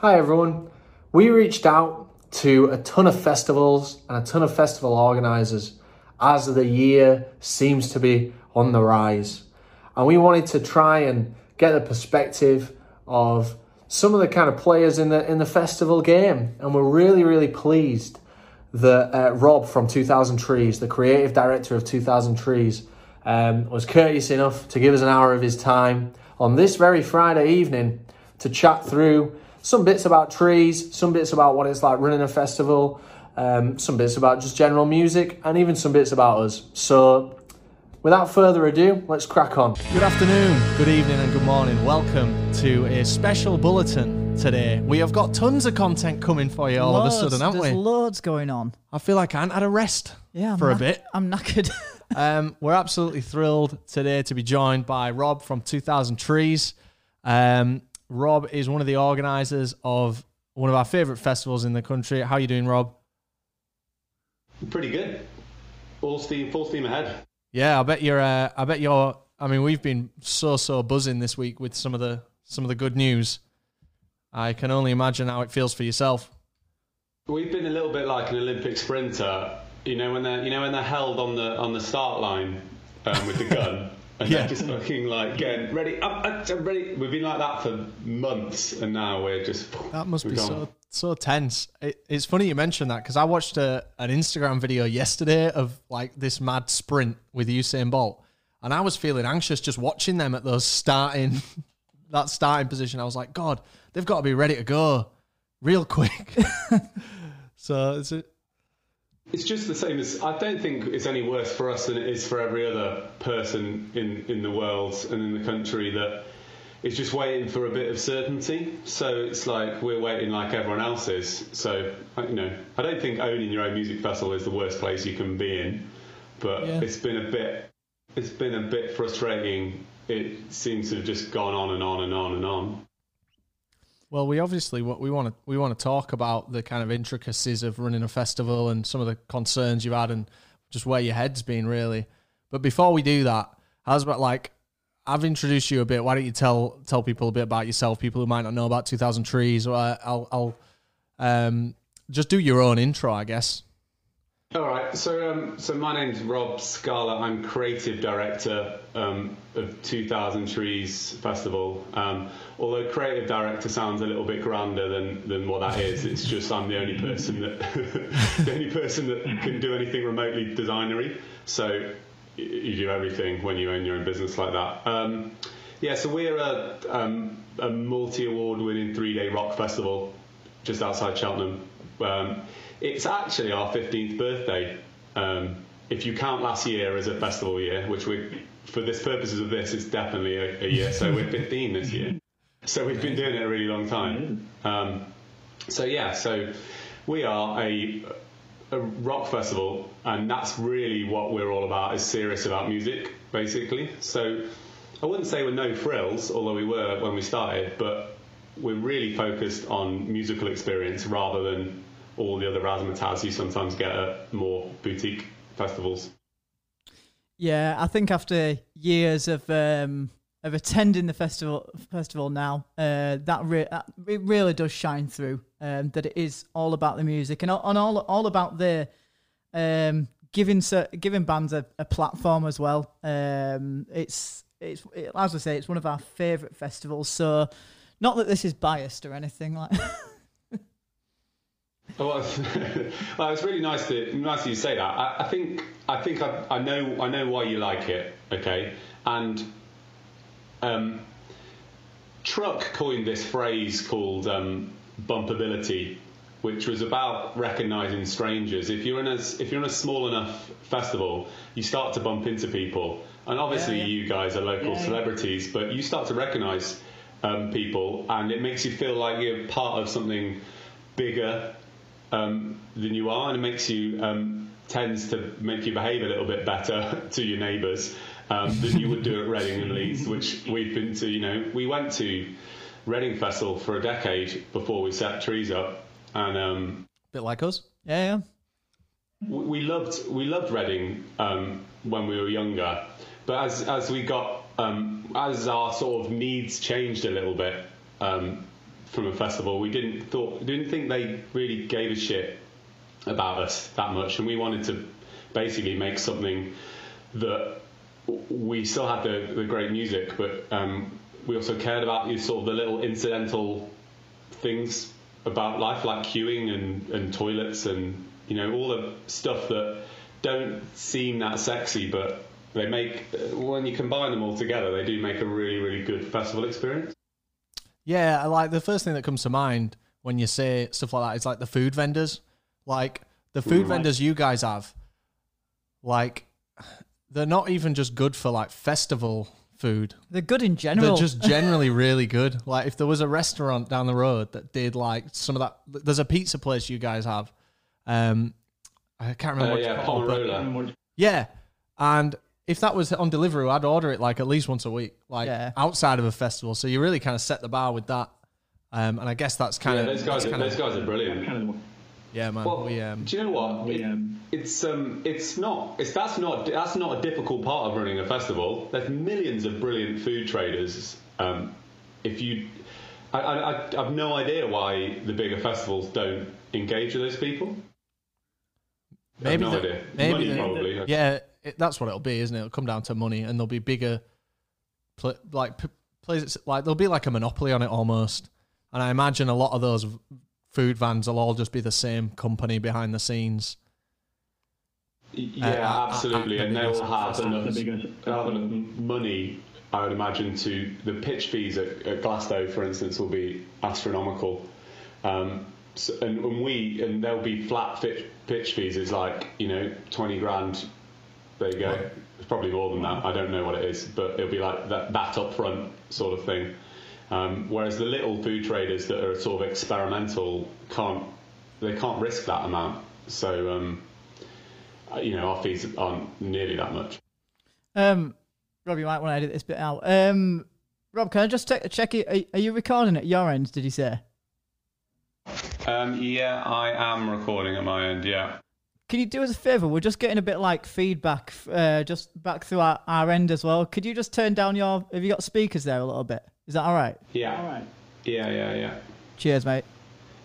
Hi everyone. We reached out to a ton of festivals and a ton of festival organisers as the year seems to be on the rise. And we wanted to try and get the perspective of some of the kind of players in the in the festival game. And we're really, really pleased that uh, Rob from 2000 Trees, the creative director of 2000 Trees, um, was courteous enough to give us an hour of his time on this very Friday evening to chat through some bits about trees, some bits about what it's like running a festival, um, some bits about just general music, and even some bits about us. So, without further ado, let's crack on. Good afternoon, good evening, and good morning. Welcome to a special bulletin today. We have got tons of content coming for you all loads, of a sudden, haven't there's we? loads going on. I feel like I hadn't had a rest Yeah, I'm for a bit. I'm knackered. Um, we're absolutely thrilled today to be joined by Rob from 2000 Trees. Um, Rob is one of the organisers of one of our favourite festivals in the country. How are you doing, Rob? Pretty good. Full steam, full steam ahead. Yeah, I bet you're. Uh, I bet you're. I mean, we've been so so buzzing this week with some of the some of the good news. I can only imagine how it feels for yourself. We've been a little bit like an Olympic sprinter. You know when they're you know when they're held on the on the start line um, with the gun. And Yeah. just fucking like getting ready, up, up, up, ready. We've been like that for months, and now we're just. That must be gone. so so tense. It, it's funny you mentioned that because I watched a, an Instagram video yesterday of like this mad sprint with Usain Bolt, and I was feeling anxious just watching them at those starting that starting position. I was like, God, they've got to be ready to go real quick. so it's a, It's just the same as I don't think it's any worse for us than it is for every other person in, in the world and in the country that is just waiting for a bit of certainty. So it's like we're waiting like everyone else is. So I- you know, I don't think owning your own music festival is the worst place you can be in, but Yeah. it's been a bit it's been a bit frustrating. It seems to have just gone on and on and on and on. Well, we obviously what we want to we want to talk about the kind of intricacies of running a festival and some of the concerns you've had and just where your head's been really. But before we do that, how's about like I've introduced you a bit. Why don't you tell tell people a bit about yourself? People who might not know about Two Thousand Trees. Or I'll I'll um, just do your own intro, I guess. All right. So, um, so my name's Rob Scala. I'm creative director um, of 2000 Trees Festival. Um, although creative director sounds a little bit grander than, than what that is, it's just I'm the only person that the only person that can do anything remotely designery. So you do everything when you own your own business like that. Um, yeah. So we're a, um, a multi-award winning three-day rock festival just outside Cheltenham. It's actually our 15th birthday. Um, if you count last year as a festival year, which we, for this purposes of this, it's definitely a, a year. So we're 15 this year. So we've been doing it a really long time. Um, so yeah, so we are a, a rock festival, and that's really what we're all about. Is serious about music, basically. So I wouldn't say we're no frills, although we were when we started, but we're really focused on musical experience rather than all the other razzmatazz you sometimes get at more boutique festivals. yeah, I think after years of um, of attending the festival festival now, uh, that, re- that it really does shine through. Um, that it is all about the music and and all all about the um, giving giving bands a, a platform as well. Um, it's it's it, as I say, it's one of our favourite festivals. So, not that this is biased or anything like. Well, well, it's really nice to nice that you say that. I, I think I think I, I know I know why you like it. Okay, and um, Truck coined this phrase called um, bumpability, which was about recognizing strangers. If you're in a if you're in a small enough festival, you start to bump into people, and obviously Yeah, yeah. you guys are local yeah. celebrities, but you start to recognize um, people, and it makes you feel like you're part of something bigger um, than you are, and it makes you um, tends to make you behave a little bit better to your neighbours um, than you would do at Reading and Leeds, which we've been to. You know, we went to Reading Festival for a decade before we set trees up, and um, bit like us. yeah, yeah. we we loved we loved Reading um, when we were younger, but as as we got um, as our sort of needs changed a little bit, um, from a festival. We didn't thought didn't think they really gave a shit about us that much, and we wanted to basically make something that we still had the, the great music, but um, we also cared about you sort of the little incidental things about life, like queuing and, and toilets and you know all the stuff that don't seem that sexy, but they make when you combine them all together, they do make a really really good festival experience. Yeah, like the first thing that comes to mind when you say stuff like that is like the food vendors, like the food Right. vendors you guys have, like they're not even just good for like festival food. They're good in general. They're just generally really good. Like if there was a restaurant down the road that did like some of that, there's a pizza place you guys have. Um, I can't remember Uh, what yeah, it's called, but- yeah, and if that was on delivery, I'd order it like at least once a week, like Yeah. outside of a festival. So you really kind of set the bar with that. Um, and I guess that's kind Yeah, of those guys, are, kind those of guys are brilliant. kind of yeah, man. Well, we um, do you know what? we It- um, it's um, it's not, it's that's not, that's not a difficult part of running a festival. There's millions of brilliant food traders. Um, if you, I, I, I have no idea why the bigger festivals don't engage with those people. maybe no the- idea. maybe Money the- probably. yeah, it, that's what it'll be, isn't it? It'll come down to money, and there'll be bigger, like p- places like there'll be like a monopoly on it almost. And I imagine a lot of those food vans will all just be the same company behind the scenes. Yeah, Uh, absolutely, uh, uh, and they'll have the enough, have enough money. I would imagine to the pitch fees at, at Glasto, for instance, will be astronomical. Um, so, and, and we and there'll be flat pitch, pitch fees. Is like you know twenty grand. There you go. It's probably more than that. I don't know what it is, but it'll be like that that upfront sort of thing. Um, whereas the little food traders that are sort of experimental can't they can't risk that amount. So um, uh, you know our fees aren't nearly that much. um, Rob, you might want to edit this bit out. Um, Rob, can I just check, check it? Are, are you recording at your end? Did you say? Um, yeah, I am recording at my end. Yeah. Can you do us a favor? We're just getting a bit like feedback, uh, just back through our, our end as well. Could you just turn down your? Have you got speakers there a little bit? Is that all right? Yeah. all right. Yeah, yeah, yeah. Cheers, mate.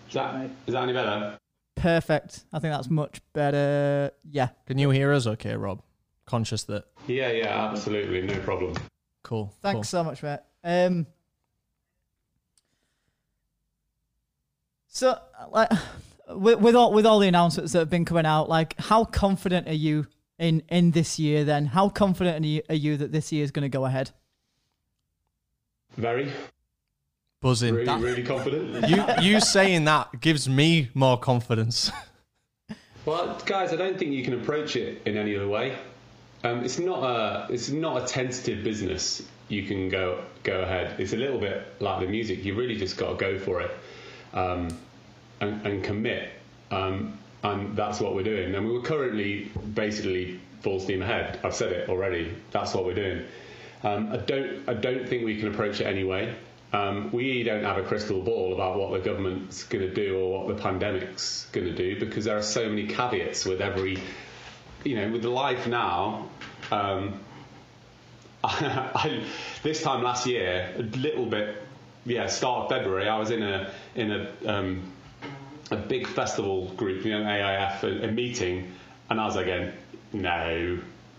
Is that is that any better? Perfect. I think that's much better. Yeah. Can you hear us? Okay, Rob. Conscious that. Yeah, yeah, absolutely, no problem. Cool. Thanks so much, mate. Um, so, like, with, with all with all the announcements that have been coming out, like, how confident are you in in this year? Then, how confident are you, are you that this year is going to go ahead? Very, Buzzing. really, That- really confident. you you saying that gives me more confidence. Well, guys, I don't think you can approach it in any other way. Um, it's not a it's not a tentative business. You can go go ahead. It's a little bit like the music. You really just got to go for it um, and, and commit. Um, and that's what we're doing. And we're currently basically full steam ahead. I've said it already. That's what we're doing. Um, I don't I don't think we can approach it anyway. Um, we don't have a crystal ball about what the government's going to do or what the pandemic's going to do because there are so many caveats with every, you know, with life now. Um, I, this time last year, a little bit, yeah, start of February, I was in a in a um, a big festival group, you know, AIF, a, a meeting, and I was like, going, no,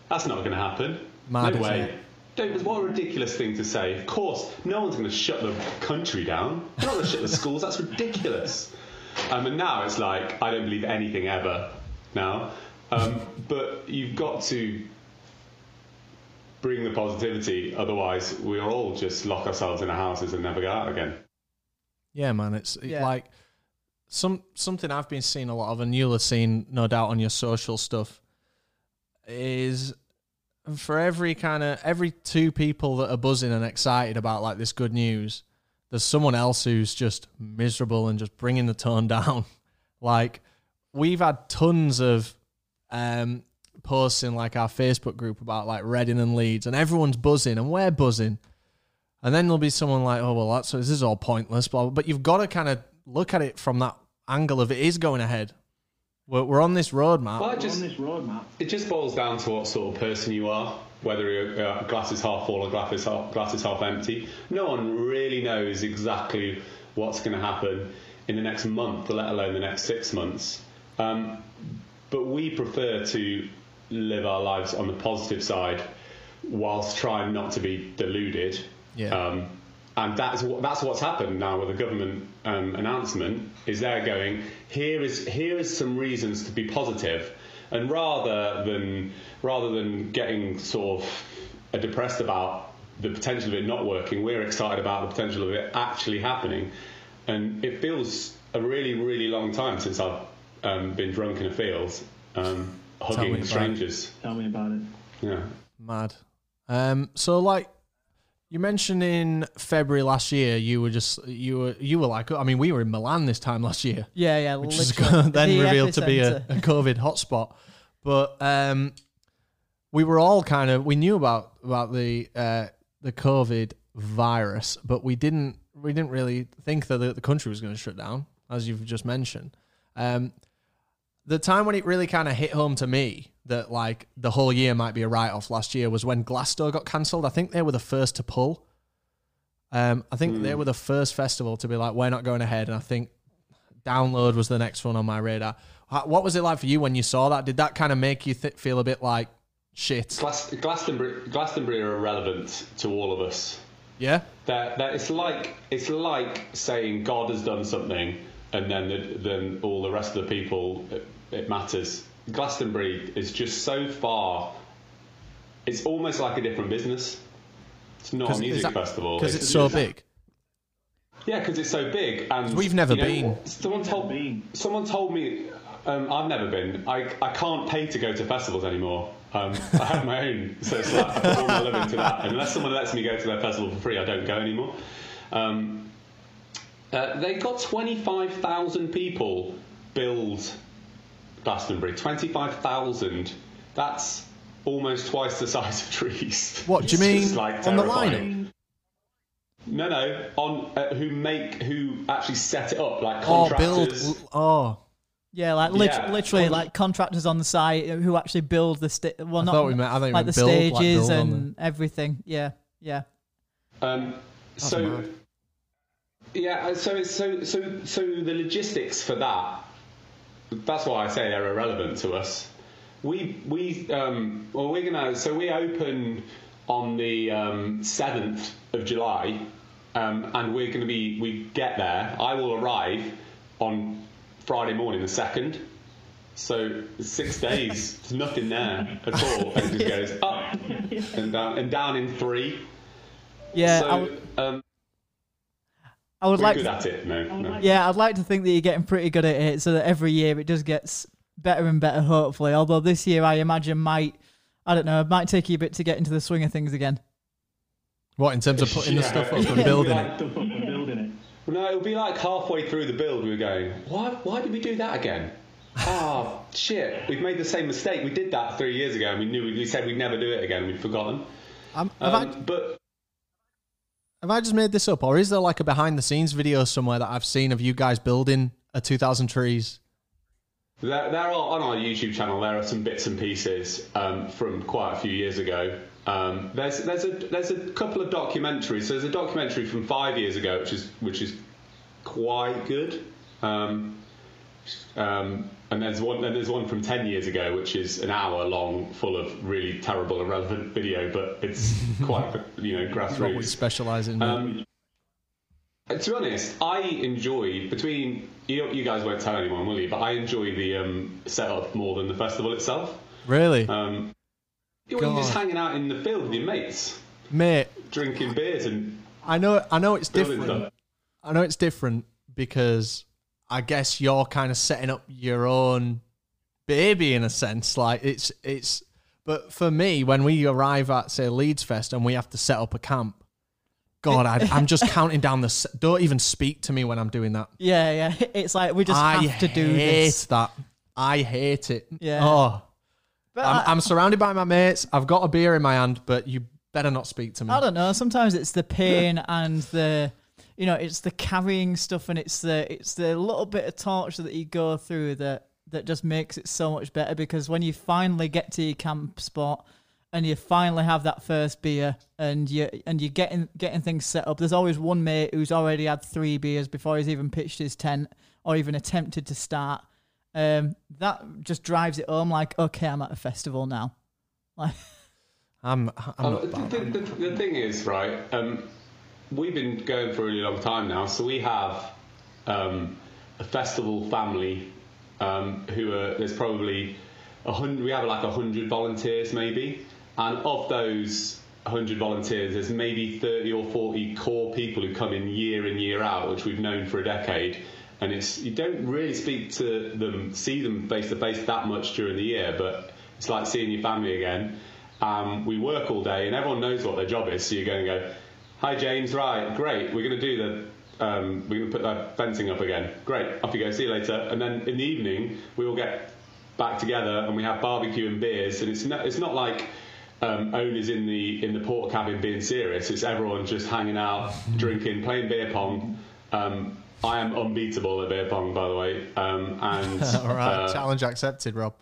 that's not going to happen. Mad, no isn't way. Don't, what a ridiculous thing to say. Of course, no one's going to shut the country down. They're not going to shut the schools. That's ridiculous. Um, and now it's like, I don't believe anything ever now. Um, but you've got to bring the positivity, otherwise, we'll all just lock ourselves in our houses and never go out again. Yeah, man. It's it- Yeah. like some something I've been seeing a lot of, and you'll have seen no doubt on your social stuff, is for every kind of every two people that are buzzing and excited about like this good news, there's someone else who's just miserable and just bringing the tone down. like we've had tons of um, posts in like our Facebook group about like Reading and Leeds, and everyone's buzzing, and we're buzzing. And then there'll be someone like, oh well, that's this is all pointless. Blah. But you've got to kind of look at it from that angle of it is going ahead. We're, we're on this roadmap. Well, it just, on this roadmap. it just boils down to what sort of person you are, whether your uh, glass is half full or glass is half, glass is half empty. No one really knows exactly what's going to happen in the next month, let alone the next six months. Um, but we prefer to live our lives on the positive side whilst trying not to be deluded. Yeah. Um, and that's what that's what's happened now with the government um, announcement. Is they're going here is here is some reasons to be positive, and rather than rather than getting sort of uh, depressed about the potential of it not working, we're excited about the potential of it actually happening, and it feels a really really long time since I've um, been drunk in a field, um, me hugging about it. strangers. Tell me about it. Yeah. Mad. Um, so like you mentioned in February last year, you were just you were you were like I mean we were in Milan this time last year, Yeah, yeah. which is then The revealed to be a, a COVID hotspot. But um, we were all kind of we knew about about the uh, the COVID virus, but we didn't we didn't really think that the, the country was going to shut down, as you've just mentioned. Um, the time when it really kind of hit home to me that like the whole year might be a write off last year was when Glasto got cancelled. I think they were the first to pull. Um, I think they were the first festival to be like, we're not going ahead. And I think Download was the next one on my radar. What was it like for you when you saw that? Did that kind of make you th- feel a bit like shit? Glas- Glastonbury, Glastonbury are irrelevant to all of us. Yeah, That that it's like it's like saying God has done something, and then the, then all the rest of the people it, it matters. Glastonbury is just so far. It's almost like a different business. It's not a music that- festival because it's so big. Yeah, because it's so big, and We've never you know, been. Someone told me. someone told me um, I've never been. I, I can't pay to go to festivals anymore. Um, I have my own, so it's like I put all my love into that. And unless someone lets me go to their festival for free, I don't go anymore. Um, uh, they got twenty five thousand people build Glastonbury. Twenty five thousand. That's almost twice the size of trees. What do you mean like, on the terrifying. lineup? No, no, on uh, who make who actually set it up, like Oh, build. contractors. Oh, Yeah, like lit- Yeah. literally, like contractors on the site who actually build the sta- well, I not thought we meant- I thought like the build, stages build on and everything. Yeah, yeah. Um, so yeah, uh, so it's so so so the logistics for that. That's why I say they're irrelevant to us. We we um, well we're gonna so we open on the um, seventh of July, um, and we're gonna be we get there. I will arrive on Friday morning the second. So six days, there's nothing there at all. And it just goes up and down and down in three. Yeah, so I would- I would we're like good to, at it. No, no. yeah, I'd like to think that you're getting pretty good at it, so that every year it just gets better and better. Hopefully, although this year I imagine might, I don't know, it might take you a bit to get into the swing of things again. what in terms of putting the Yeah. stuff up and building Like- it? Stuff up and building it. No, it'll be like halfway through the build, we were going, why, why did we do that again? Oh, shit, we've made the same mistake. We did that three years ago and we knew we said we'd never do it again. We'd forgotten. I'm, have, Um, I, but have I just made this up, or is there like a behind the scenes video somewhere that I've seen of you guys building a 2,000 trees? there, there are, on our YouTube channel, there are some bits and pieces um, from quite a few years ago. Um, there's there's a there's a couple of documentaries. There's a documentary from five years ago, which is which is quite good. Um, um, and there's one and there's one from ten years ago, which is an hour long, full of really terrible, irrelevant video, but it's quite you know What we grassroots. specialize in. Um, uh, to be honest, I enjoy between you, you guys won't tell anyone, will you? But I enjoy the um, setup more than the festival itself. really? Um, you're just hanging out in the field with your mates, Mate, drinking beers and I know, I know it's different. stuff. I know it's different because I guess you're kind of setting up your own baby in a sense. Like it's it's. But for me, when we arrive at say Leeds Fest and we have to set up a camp, God, I, I'm just counting down the. s- Don't even speak to me when I'm doing that. Yeah, yeah. It's like we just I have to do hate this. that. I hate it. Yeah. Oh, But I'm, I, I'm surrounded by my mates. I've got a beer in my hand, but you better not speak to me. I don't know. Sometimes it's the pain and the, you know, it's the carrying stuff and it's the it's the little bit of torture that you go through that that just makes it so much better because when you finally get to your camp spot and you finally have that first beer and you and you're getting getting things set up. There's always one mate who's already had three beers before he's even pitched his tent or even attempted to start. Um, that just drives it home like, okay, I'm at a festival now. Like I'm, I'm not the, about the, that. the, the thing is, right, um, we've been going for a really long time now, so we have um, a festival family um, who are, there's probably a hundred, we have like a hundred volunteers maybe, and of those 100 volunteers, there's maybe 30 or 40 core people who come in year in, year out, which we've known for a decade. And it's you don't really speak to them, see them face to face that much during the year, but it's like seeing your family again. Um, we work all day, and everyone knows what their job is. So you're going to go, "Hi, James. Right, great. We're going to do the, um, we're going to put that fencing up again. Great. Off you go. See you later." And then in the evening, we all get back together and we have barbecue and beers. And it's not, it's not like um, owners in the in the port cabin being serious. It's everyone just hanging out, drinking, playing beer pong. Um, I am unbeatable at beer pong, by the way. Um, and All right, uh, challenge accepted, Rob.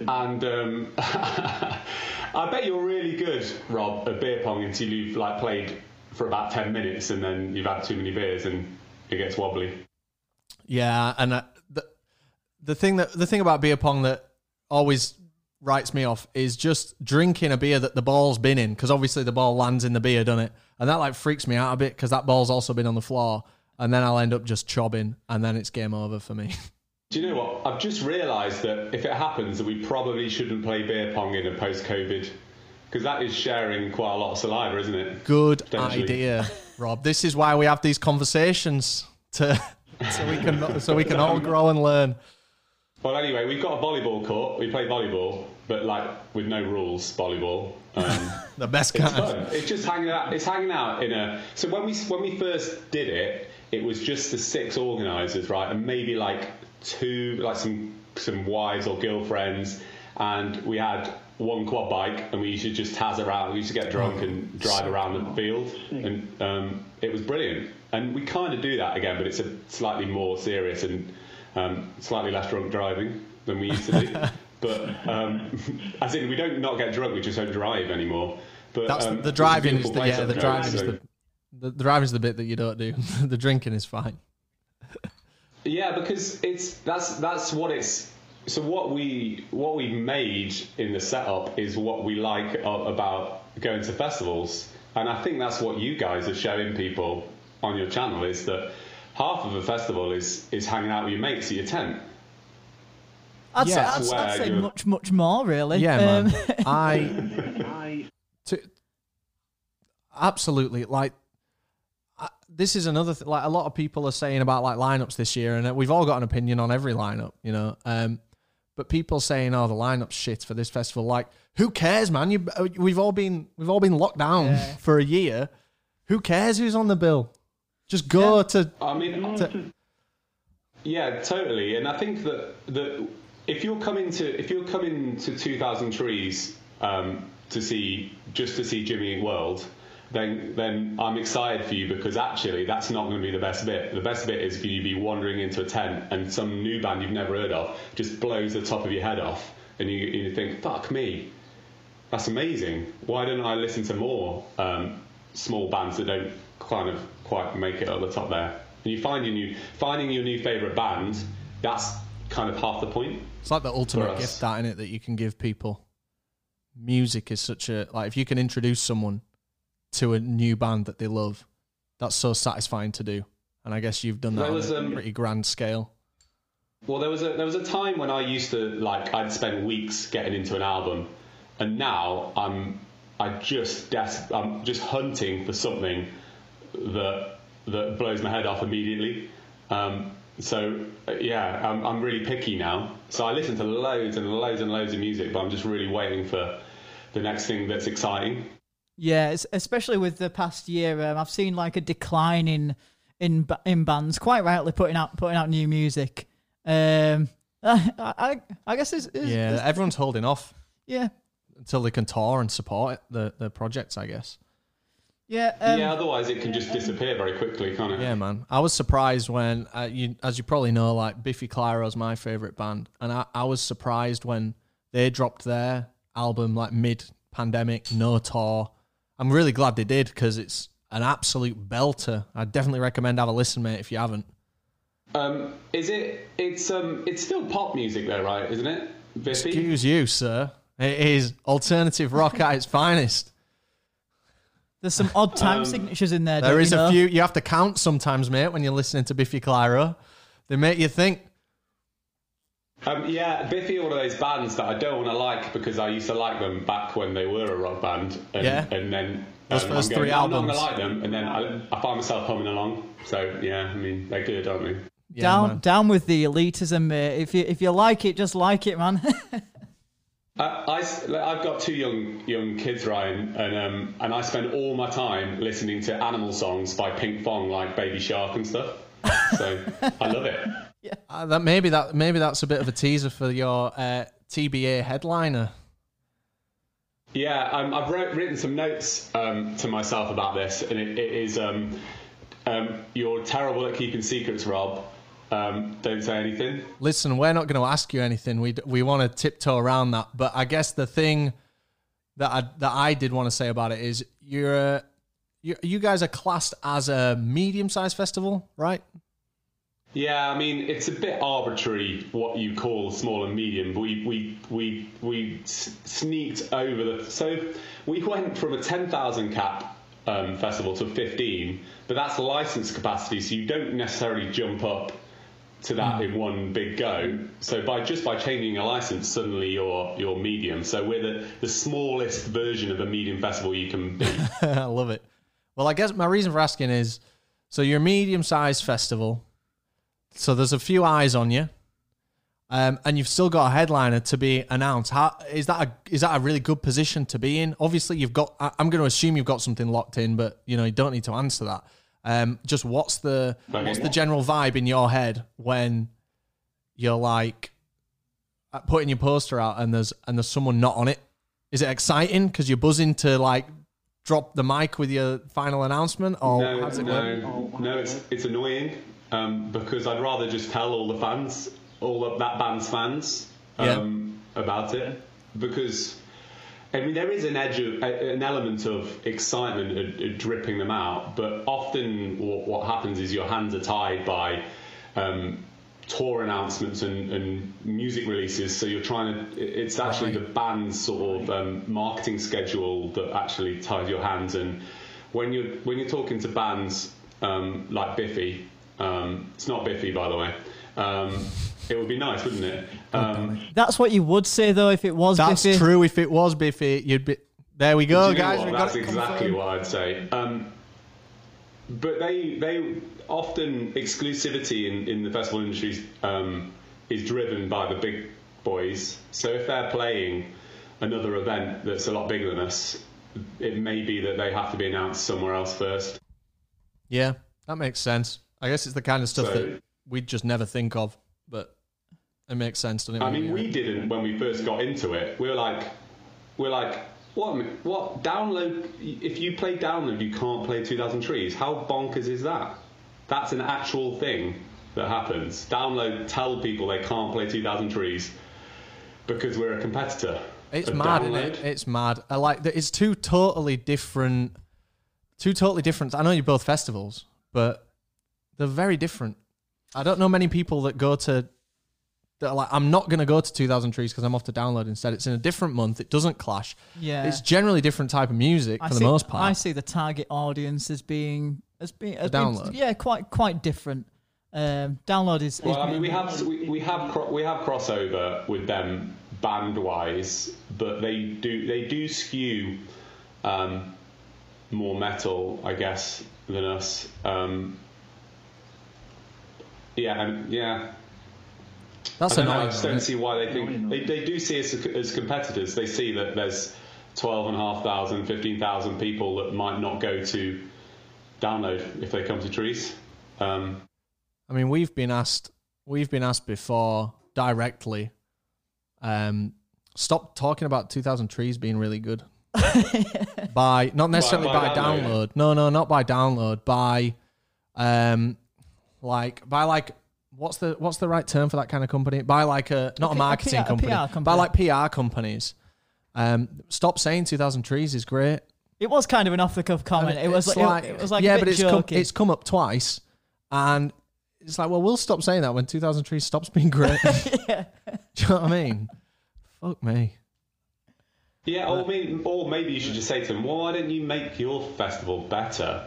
and um, I bet you're really good, Rob, at beer pong until you've like played for about ten minutes and then you've had too many beers and it gets wobbly. Yeah, and uh, the the thing that the thing about beer pong that always writes me off is just drinking a beer that the ball's been in because obviously the ball lands in the beer, doesn't it? And that like freaks me out a bit because that ball's also been on the floor, and then I'll end up just chobbing, and then it's game over for me. Do you know what? I've just realised that if it happens, that we probably shouldn't play beer pong in a post-COVID because that is sharing quite a lot of saliva, isn't it? Good idea, Rob. This is why we have these conversations to so we can so we can all grow and learn. Well, anyway, we've got a volleyball court. We play volleyball, but like with no rules, volleyball. Um, The best It's kind. fun. It's just hanging out. It's hanging out in a. So when we when we first did it, it was just the six organisers, right, and maybe like two, like some some wives or girlfriends, and we had one quad bike, and we used to just taz around. We used to get drunk and drive around the field, and um, it was brilliant. And we kind of do that again, but it's a slightly more serious and um, slightly less drunk driving than we used to do. But um, as in, we don't not get drunk; we just don't drive anymore. But That's um, the driving is the yeah the driving is the the, the driving is the bit that you don't do. the drinking is fine. Yeah, because it's that's that's what it's. So what we what we made in the setup is what we like about going to festivals, and I think that's what you guys are showing people on your channel is that half of a festival is is hanging out with your mates at your tent. I'd, say, I'd, I'd say you- much, much more, really. Yeah, Um, man. I, to, absolutely like. This is another thing. Like a lot of people are saying about like lineups this year, and we've all got an opinion on every lineup, you know. Um, but people saying, "Oh, the lineup's shit for this festival." Like, who cares, man? You, we've all been we've all been locked down Yeah. for a year. Who cares who's on the bill? Just go to. I mean, to Yeah, totally. And I think that that if you're coming to if you're coming to 2,000 Trees um, to see just to see Jimmy Eat World, then then I'm excited for you because actually that's not going to be the best bit. The best bit is for you to be wandering into a tent and some new band you've never heard of just blows the top of your head off, and you you think, "Fuck me." That's amazing. Why don't I listen to more um, small bands that don't kind of quite make it at the top there? And you find your new finding your new favourite band. That's kind of half the point. It's like the ultimate gift, that in it, that you can give people. Music is such a like if you can introduce someone to a new band that they love, that's so satisfying to do. And I guess you've done that There on was, a um, pretty grand scale. Well, there was a there was a time when I used to like I'd spend weeks getting into an album, and now I'm I just des- I'm just hunting for something that that blows my head off immediately. Um, so yeah, I'm, I'm really picky now. So I listen to loads and loads and loads of music, but I'm just really waiting for the next thing that's exciting. Yeah, it's, especially with the past year, um, I've seen like a decline in in in bands. Quite rightly putting out putting out new music. Um, I I, I guess it's, it's Yeah, it's- everyone's holding off yeah until they can tour and support it, the the projects. I guess. yeah um, yeah, otherwise it can just disappear very quickly, can't it? Yeah, man. I was surprised when, uh, you, as you probably know, like Biffy Clyro Clyro's my favorite band, and I, I was surprised when they dropped their album like mid pandemic, no tour. I'm really glad they did because it's an absolute belter. I definitely recommend have a listen, mate, if you haven't. Um, is it? It's um, it's still pop music though, right? Isn't it? Biffy? Excuse you, sir. It is alternative rock at its finest. There's some odd time signatures in there. There don't is you a know? few you have to count sometimes, mate, when you're listening to Biffy Clyro. They make you think. Um, yeah, Biffy are one of those bands that I don't want to like because I used to like them back when they were a rock band. And, Yeah. and then Those um, first I'm going, three I'm not going albums. to like them, and then I, I find myself humming along. So yeah, I mean they're good, aren't they? Yeah, down man. down with the elitism, mate. If you if you like it, just like it, man. I, I s- like, I've got two young young kids, Ryan, and um, and I spend all my time listening to animal songs by Pinkfong, like Baby Shark and stuff. So I love it. Uh, that maybe that maybe that's a bit of a teaser for your uh, TBA headliner. Yeah, um, I've wrote, written some notes um, to myself about this, and it, it is um, um, you're terrible at keeping secrets, Rob. Um, don't say anything. Listen, we're not going to ask you anything. We we want to tiptoe around that. But I guess the thing that I that I did want to say about it is you're uh, you you guys are classed as a medium sized festival, right? Yeah, I mean it's a bit arbitrary what you call small and medium. But we we we we sneaked over the so we went from a ten thousand cap um, festival to fifteen, but that's license capacity, so you don't necessarily jump up to that in one big go. So by just by changing a license, suddenly you're you're medium. So we're the, the smallest version of a medium festival you can be. I love it. Well, I guess my reason for asking is so you're a medium sized festival, so there's a few eyes on you. Um, and you've still got a headliner to be announced. How is that? A, is that a really good position to be in? Obviously, you've got. I- I'm going to assume you've got something locked in, but you know you don't need to answer that. Um, just what's the Okay. what's the general vibe in your head when you're like uh, putting your poster out and there's and there's someone not on it? Is it exciting because you're buzzing to like drop the mic with your final announcement, or No, how's it no, no. It's it's annoying um, because I'd rather just tell all the fans, all of that band's fans, um, about it because. I mean, there is an edge of an element of excitement at, at dripping them out, but often what, what happens is your hands are tied by um, tour announcements and, and music releases. So you're trying to. It's actually Right. the band's sort of um, marketing schedule that actually ties your hands. And when you're when you're talking to bands um, like Biffy, um, it's not Biffy by the way. Um, it would be nice, wouldn't it? Um, That's what you would say though if it was That's Biffy. true. If it was Biffy, you'd be. There we go, you know guys. what? We got That's it exactly confirmed. what I'd say. Um, but they they often exclusivity in, in the festival industry um, is driven by the big boys. So if they're playing another event that's a lot bigger than us, it may be that they have to be announced somewhere else first. Yeah, that makes sense. I guess it's the kind of stuff So- that we'd just never think of, but it makes sense, doesn't it? I mean, we didn't when we first got into it. We were like, we're like, what? What download? If you play download, you can't play 2,000 trees. How bonkers is that? That's an actual thing that happens. Download tell people they can't play 2,000 trees because we're a competitor. It's mad, isn't it? It's mad. I like that. It's two totally different, two totally different. I know you're both festivals, but they're very different. I don't know many people that go to. That are like, I'm not going to go to 2,000 Trees because I'm off to download instead. It's in a different month. It doesn't clash. Yeah. It's generally different type of music I for see, the most part. I see the target audience as being as being, as being download. yeah, quite quite different. Um, download is, is Well, I mean, we have we, we have cro- we have crossover with them band wise, but they do they do skew um, more metal, I guess, than us. Um, yeah, yeah. That's I don't know. I just don't see why they think they, they do see us as, as competitors. They see that there's 12,500, 15,000 people that might not go to download if they come to trees. Um, I mean, we've been asked, we've been asked before directly. Um, stop talking about 2,000 trees being really good. by not necessarily by, by download. download? No, no, not by download. By, um, like by like what's the what's the right term for that kind of company? By like a not a marketing PR company, PR company. by like PR companies. Um, stop saying 2,000 trees is great. It was kind of an off the cuff comment. It was It's like, it, was like yeah, a bit but it's come, it's come up twice, and it's like, well, we'll stop saying that when 2,000 trees stops being great. yeah. Do you know what I mean? Fuck me. Yeah, or maybe, or maybe you should just say to them, "Well, why don't you make your festival better?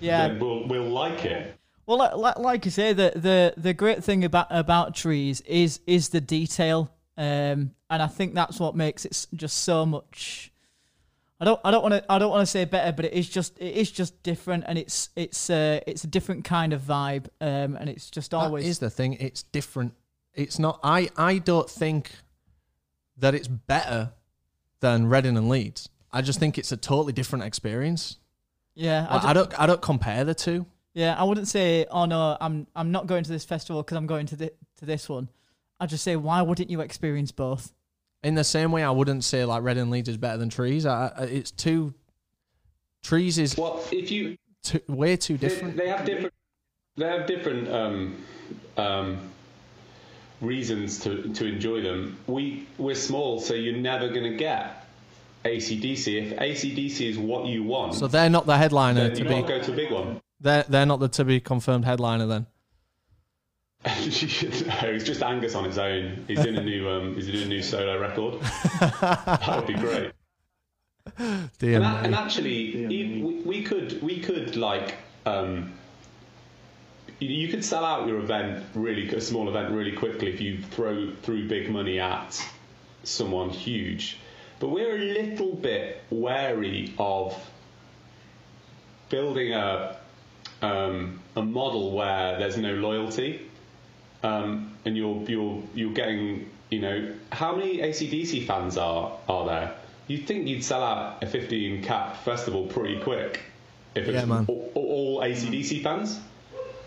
Yeah. Then we'll we'll like it." Well, like, like, I say, the, the the great thing about about trees is is the detail, um, and I think that's what makes it just so much. I don't I don't want to I don't want to say better, but it is just it is just different, and it's it's uh, it's a different kind of vibe, um, and it's just always That is the thing. It's different. It's not. I I don't think that it's better than Reading and Leeds. I just think it's a totally different experience. yeah. I I don't. I don't compare the two. Yeah, I wouldn't say, "Oh no, I'm I'm not going to this festival because I'm going to the, to this one." I'd just say, "Why wouldn't you experience both?" In the same way, I wouldn't say like Reading and Leeds is better than Trees. I, I, it's too. Trees is Well, if you too, way too different. they have different they have different um, um, reasons to, to enjoy them. We we're small, so you're never going to get ACDC. If ACDC is what you want, So they're not the headliner then to you be. got go to a big one. They're they're not the to be confirmed headliner then. no, it's just Angus on his own. He's doing a new um, he's doing a new solo record. that would be great. Dear And, a- and actually, we, we could we could like um, you- you could sell out your event really a small event really quickly if you throw threw big money at someone huge. But we're a little bit wary of building a um, a model where there's no loyalty, um, and you're you're you're getting you know how many ACDC fans are are there? You'd think you'd sell out a 15 cap festival pretty quick if it's Yeah, all, all ACDC fans.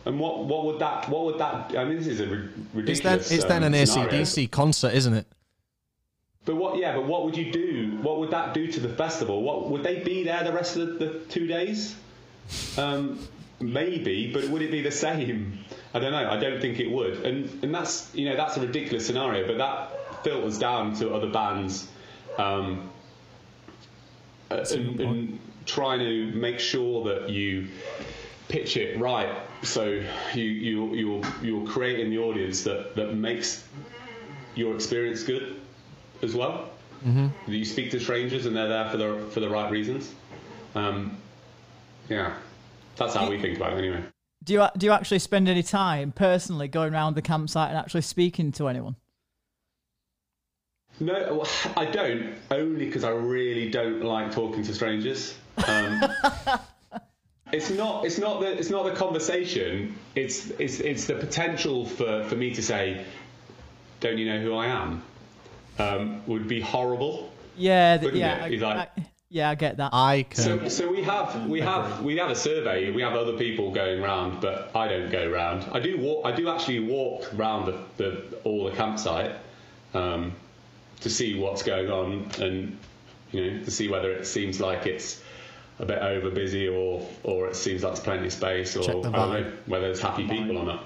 And what what would that what would that? I mean, this is a ri- It's then ridiculous. it's then um, an scenario. ACDC concert, isn't it? But what? Yeah, but what would you do? What would that do to the festival? What would they be there the rest of the, the two days? Um, maybe, but would it be the same? I don't know. I don't think it would. And and that's you know that's a ridiculous scenario, but that filters down to other bands. Um, and, and trying to make sure that you pitch it right, so you you you're you're creating the audience that that makes your experience good as well. Mm-hmm. You speak to strangers and they're there for the for the right reasons. Um, yeah, that's how we think about it anyway. Do you do you actually spend any time personally going around the campsite and actually speaking to anyone? No, well, I don't. Only because I really don't like talking to strangers. Um, it's not. It's not the. It's not the conversation. It's. It's. It's the potential for for me to say, "Don't you know who I am?" Um, would be horrible. Yeah, th- yeah, it? I, like- I- yeah, I get that. I can. So, so we have we have we have a survey. We have other people going round, but I don't go round. I do walk. I do actually walk round the, the all the campsite um, to see what's going on and you know to see whether it seems like it's a bit over busy or or it seems like there's plenty of space or I don't know whether there's happy people or not.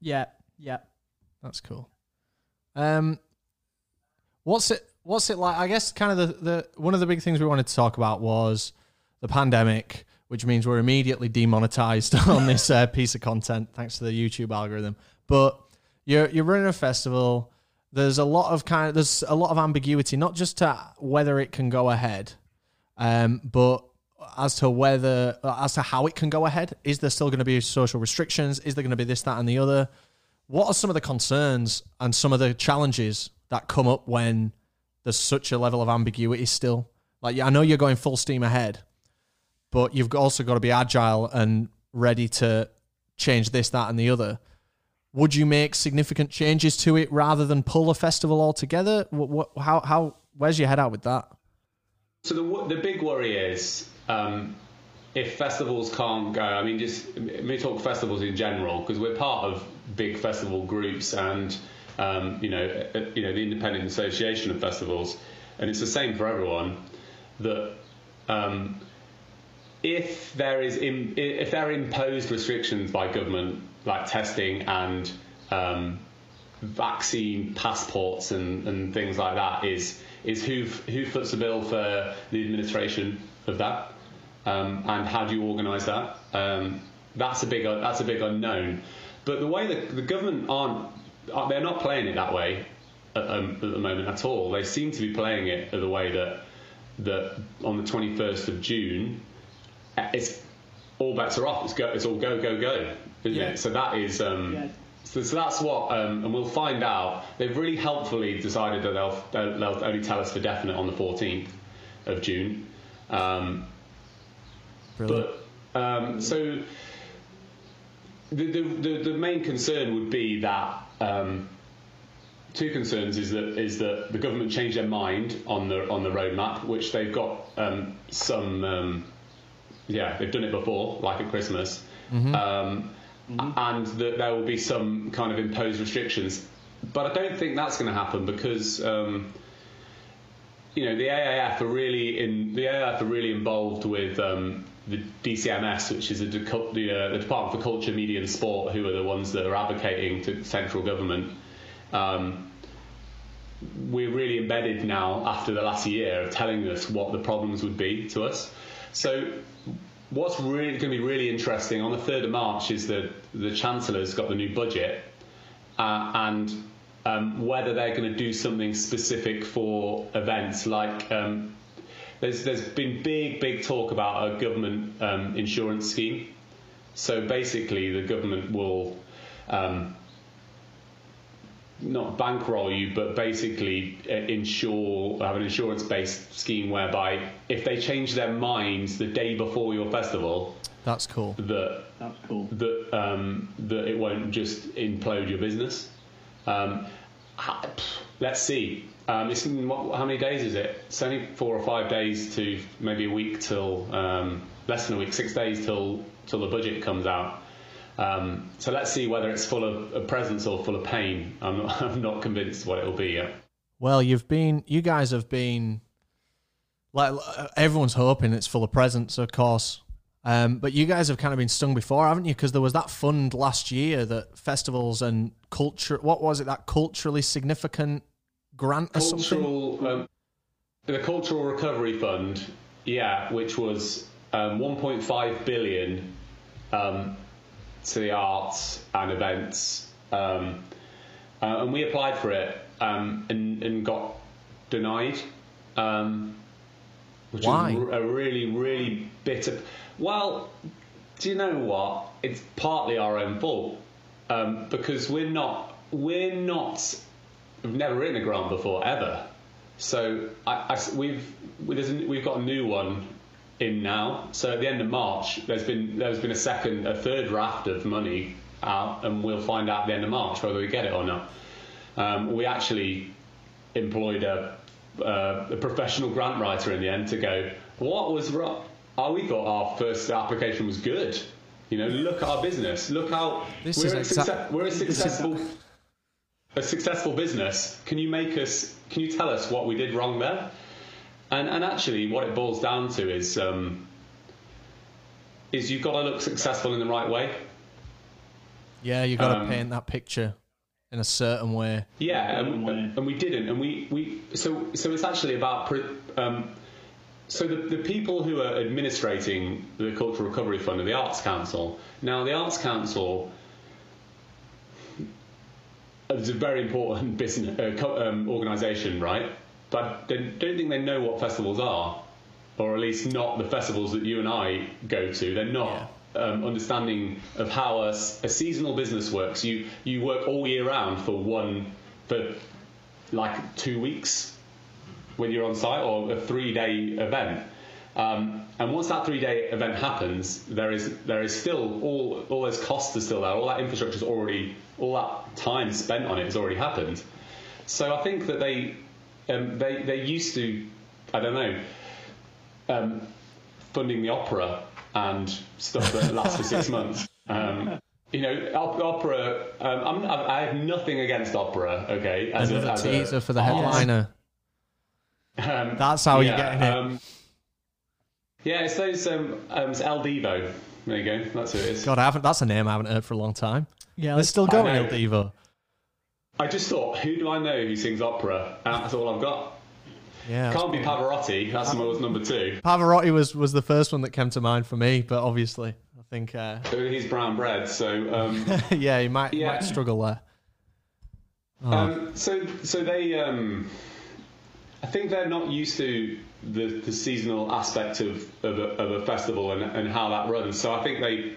yeah, yeah. That's cool. Um, what's it? What's it like? I guess kind of the, the one of the big things we wanted to talk about was the pandemic, which means we're immediately demonetized on this uh, piece of content thanks to the YouTube algorithm. But you're you're running a festival. There's a lot of kind of there's a lot of ambiguity, not just to whether it can go ahead, um, but as to whether as to how it can go ahead. Is there still going to be social restrictions? Is there going to be this, that, and the other? what are some of the concerns and some of the challenges that come up when there's such a level of ambiguity still? Like, I know you're going full steam ahead, but you've also got to be agile and ready to change this, that, and the other. Would you make significant changes to it rather than pull a festival altogether? What, what, how, how, where's your head at with that? So the the big worry is um, if festivals can't go. I mean, just let me talk festivals in general because we're part of big festival groups and um, you know uh, you know the Independent Association of Festivals, and it's the same for everyone. That um, if there is im- if there are imposed restrictions by government like testing and um, vaccine passports and, and things like that is is who who foots the bill for the administration of that, um, and how do you organise that? Um, that's a big that's a big unknown. But the way that the government aren't they're not playing it that way at, um, at the moment at all. They seem to be playing it the way that that on the 21st of June, it's all bets are off. It's go. It's all go go go, isn't Yeah. it? So that is. Um, Yeah. so, so that's what, um, and we'll find out. They've really helpfully decided that they'll, they'll, they'll only tell us for definite on the 14th of June. Um, Brilliant. but um, so the, the, the, the main concern would be that um, two concerns is that is that the government changed their mind on the on the roadmap, which they've got um, some um, yeah they've done it before, like at Christmas, um, and that there will be some kind of imposed restrictions. But I don't think that's going to happen because um, you know the AIF are really in the AIF are really involved with um, the DCMS, which is a, the, uh, the Department for Culture, Media and Sport, who are the ones that are advocating to central government. Um, we're really embedded now after the last year of telling us what the problems would be to us. So what's really going to be really interesting on the 3rd of March is that the Chancellor's got the new budget uh, and um, whether they're going to do something specific for events like um, there's there's been big big talk about a government um, insurance scheme. So basically, the government will um, not bankroll you, but basically uh, insure have an insurance based scheme whereby if they change their minds the day before your festival, That's cool. that That's cool. that um, that it won't just implode your business. Um, let's see. Um, it's in what, how many days is it? It's only four or five days to maybe a week till um, less than a week, six days till till the budget comes out. Um, so let's see whether it's full of, of presents or full of pain. I'm not, I'm not convinced what it will be yet. Well, you've been, you guys have been, like everyone's hoping it's full of presents, of course. Um, but you guys have kind of been stung before, haven't you? Because there was that fund last year that festivals and culture, what was it, that culturally significant grant or something? um, the cultural recovery fund yeah which was um, 1.5 billion um, to the arts and events um, uh, and we applied for it um, and, and got denied um, which Why? is a really really bitter well do you know what it's partly our own fault um, because we're not we're not We've never written a grant before ever, so I, I- we've we- there's a- we've got a new one in now. So at the end of March, there's been there's been a second, a third raft of money out, and we'll find out at the end of March whether we get it or not. Um, we actually employed a, uh, a professional grant writer in the end to go. What was wrong? Oh, we thought our first application was good. You know, look at our business. Look how This we're, is a we're a successful a successful business, can you make us? Can you tell us what we did wrong there? And and actually, what it boils down to is um, is you've got to look successful in the right way. Yeah, you've got to Um, paint that picture in a certain way. Yeah, Certain and, way. and we didn't, and we, we so so it's actually about. Um, so the, the people who are administrating the Cultural Recovery Fund are the Arts Council. Now the Arts Council is a very important business uh, co- um, organisation, right? But I don't think they know what festivals are, or at least not the festivals that you and I go to. They're not um, understanding of how a seasonal business works. You you work all year round for one for like two weeks when you're on site or a three day event. Um, and once that three day event happens, there is there is still all all those costs are still there. All that infrastructure is already all that time spent on it has already happened. So I think that they um, they they used to I don't know um, funding the opera and stuff that lasts for six months. Um, you know, op- opera. Um, I'm, I have nothing against opera. Okay, as Another as teaser for the headliner. Um, That's how you're yeah, getting it. Um, yeah, it's those. Um, um, it's Il Divo. There you go. That's who it is. God, I haven't. That's a name I haven't heard for a long time. Yeah, They're still going, know. Il Divo. I just thought, who do I know who sings opera? And that's all I've got. Yeah, Can't be Pavarotti. That's my number two. Pavarotti was was the first one that came to mind for me, but obviously, I think uh, He's brown bread, so um, yeah, he might Yeah. might struggle there. Um, so, so they, um, I think they're not used to the, the seasonal aspect of, of, a, of a festival and, and how that runs. So I think they,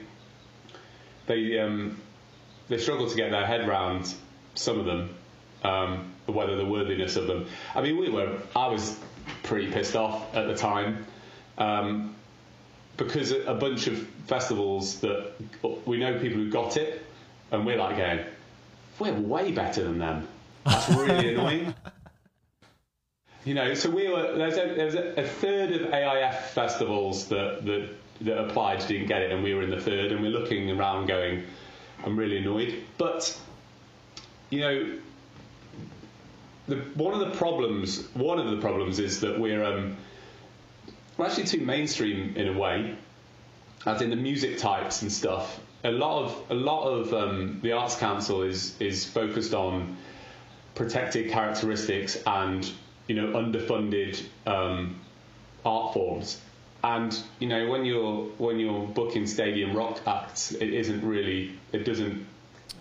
they, um, they struggle to get their head round some of them, um, whether the worthiness of them. I mean, we were, I was pretty pissed off at the time. Um, because a a bunch of festivals that we know people who got it, and we're like going, we're way better than them. That's really annoying. You know, so we were there's a, there's a, third of AIF festivals that, that that applied didn't get it, and we were in the third, and we're looking around going, I'm really annoyed. But you know, the, one of the problems one of the problems is that we're um, we're actually too mainstream in a way, as in the music types and stuff. A lot of a lot of um, the Arts Council is is focused on protected characteristics and you know underfunded um, art forms. And you know when you're when you're booking stadium rock acts, it isn't really it doesn't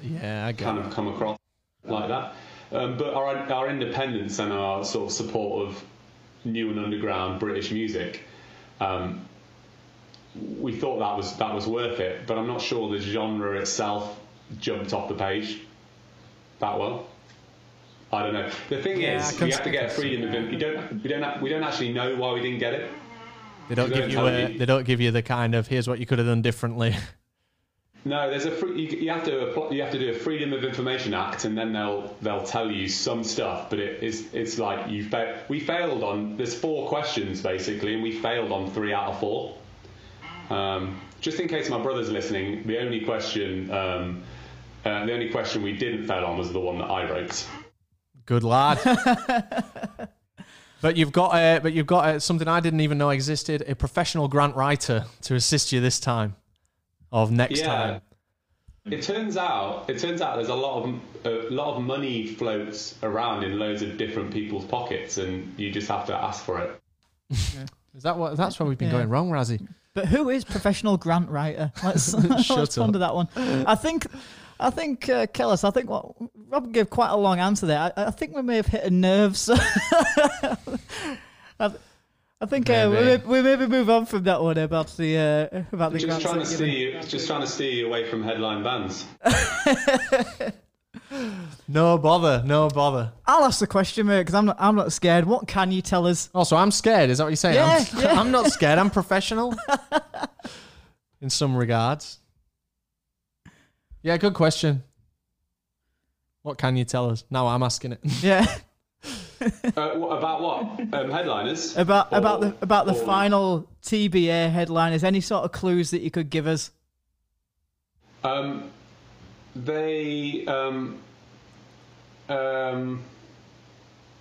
Yeah, I get kind of come across like that. Um, but our our independence and our sort of support of new and underground British music, um, we thought that was that was worth it. But I'm not sure the genre itself jumped off the page that well. I don't know. The thing Yeah, is, you have to get I a can see freedom of in- you don't we don't we don't actually know why we didn't get it. They don't give you a, you. they don't give you the kind of here's what you could have done differently. No, there's a free, you, you have to apply, you have to do a Freedom of Information Act, and then they'll they'll tell you some stuff. But it is it's like you fa- we failed on there's four questions basically, and we failed on three out of four. Um, just in case my brother's listening, the only question um, uh, the only question we didn't fail on was the one that I wrote. Good lad. but you've got uh, but you've got uh, something I didn't even know existed: a professional grant writer to assist you this time, of next Yeah. time. It turns out it turns out there's a lot of a lot of money floats around in loads of different people's pockets, and you just have to ask for it. Is that what? That's where we've been Yeah. going wrong, Razzie. But who is professional grant writer? Let's, let's Shut ponder that one. I think, I think, uh, Kellis, I think what Rob gave quite a long answer there. I, I think we may have hit a nerve. So I, I think uh, we, Maybe. may, we maybe move on from that one about the uh, about the Just trying to that steer you're you, just trying to steer you away from headline bands. No bother, no bother. I'll ask the question, mate, because I'm not, I'm not scared. What can you tell us? Also, I'm scared. Is that what you're saying? Yeah, I'm, yeah. I'm not scared. I'm professional in some regards. Yeah, good question. What can you tell us? Now I'm asking it. Yeah, Uh, what, about what? Um, headliners? about Or- about the about the or- final TBA headliners. Any sort of clues that you could give us? Um, they um, um,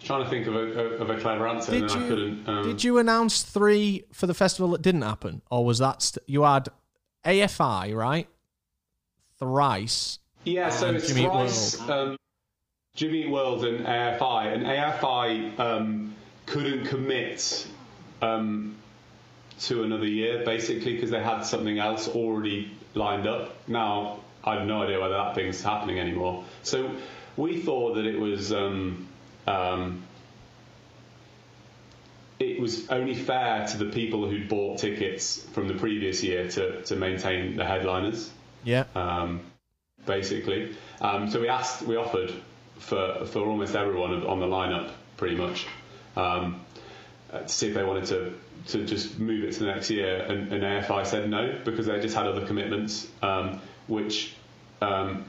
trying to think of a of a clever answer, Did and then I you- couldn't. Um, Did you announce three for the festival that didn't happen, or was that st- you had AFI right? Thrice. Yeah, so it's Jimmy thrice um, Jimmy World and AFI, and AFI um, couldn't commit um, to another year basically because they had something else already lined up. Now I have no idea whether that thing's happening anymore. So we thought that it was. Um, um, it was only fair to the people who'd bought tickets from the previous year to, to maintain the headliners Yeah. um, basically. Um, so we asked, we offered for for almost everyone on the lineup, pretty much, um, uh, to see if they wanted to to just move it to the next year, and, and AFI said no because they just had other commitments, um, which. Um,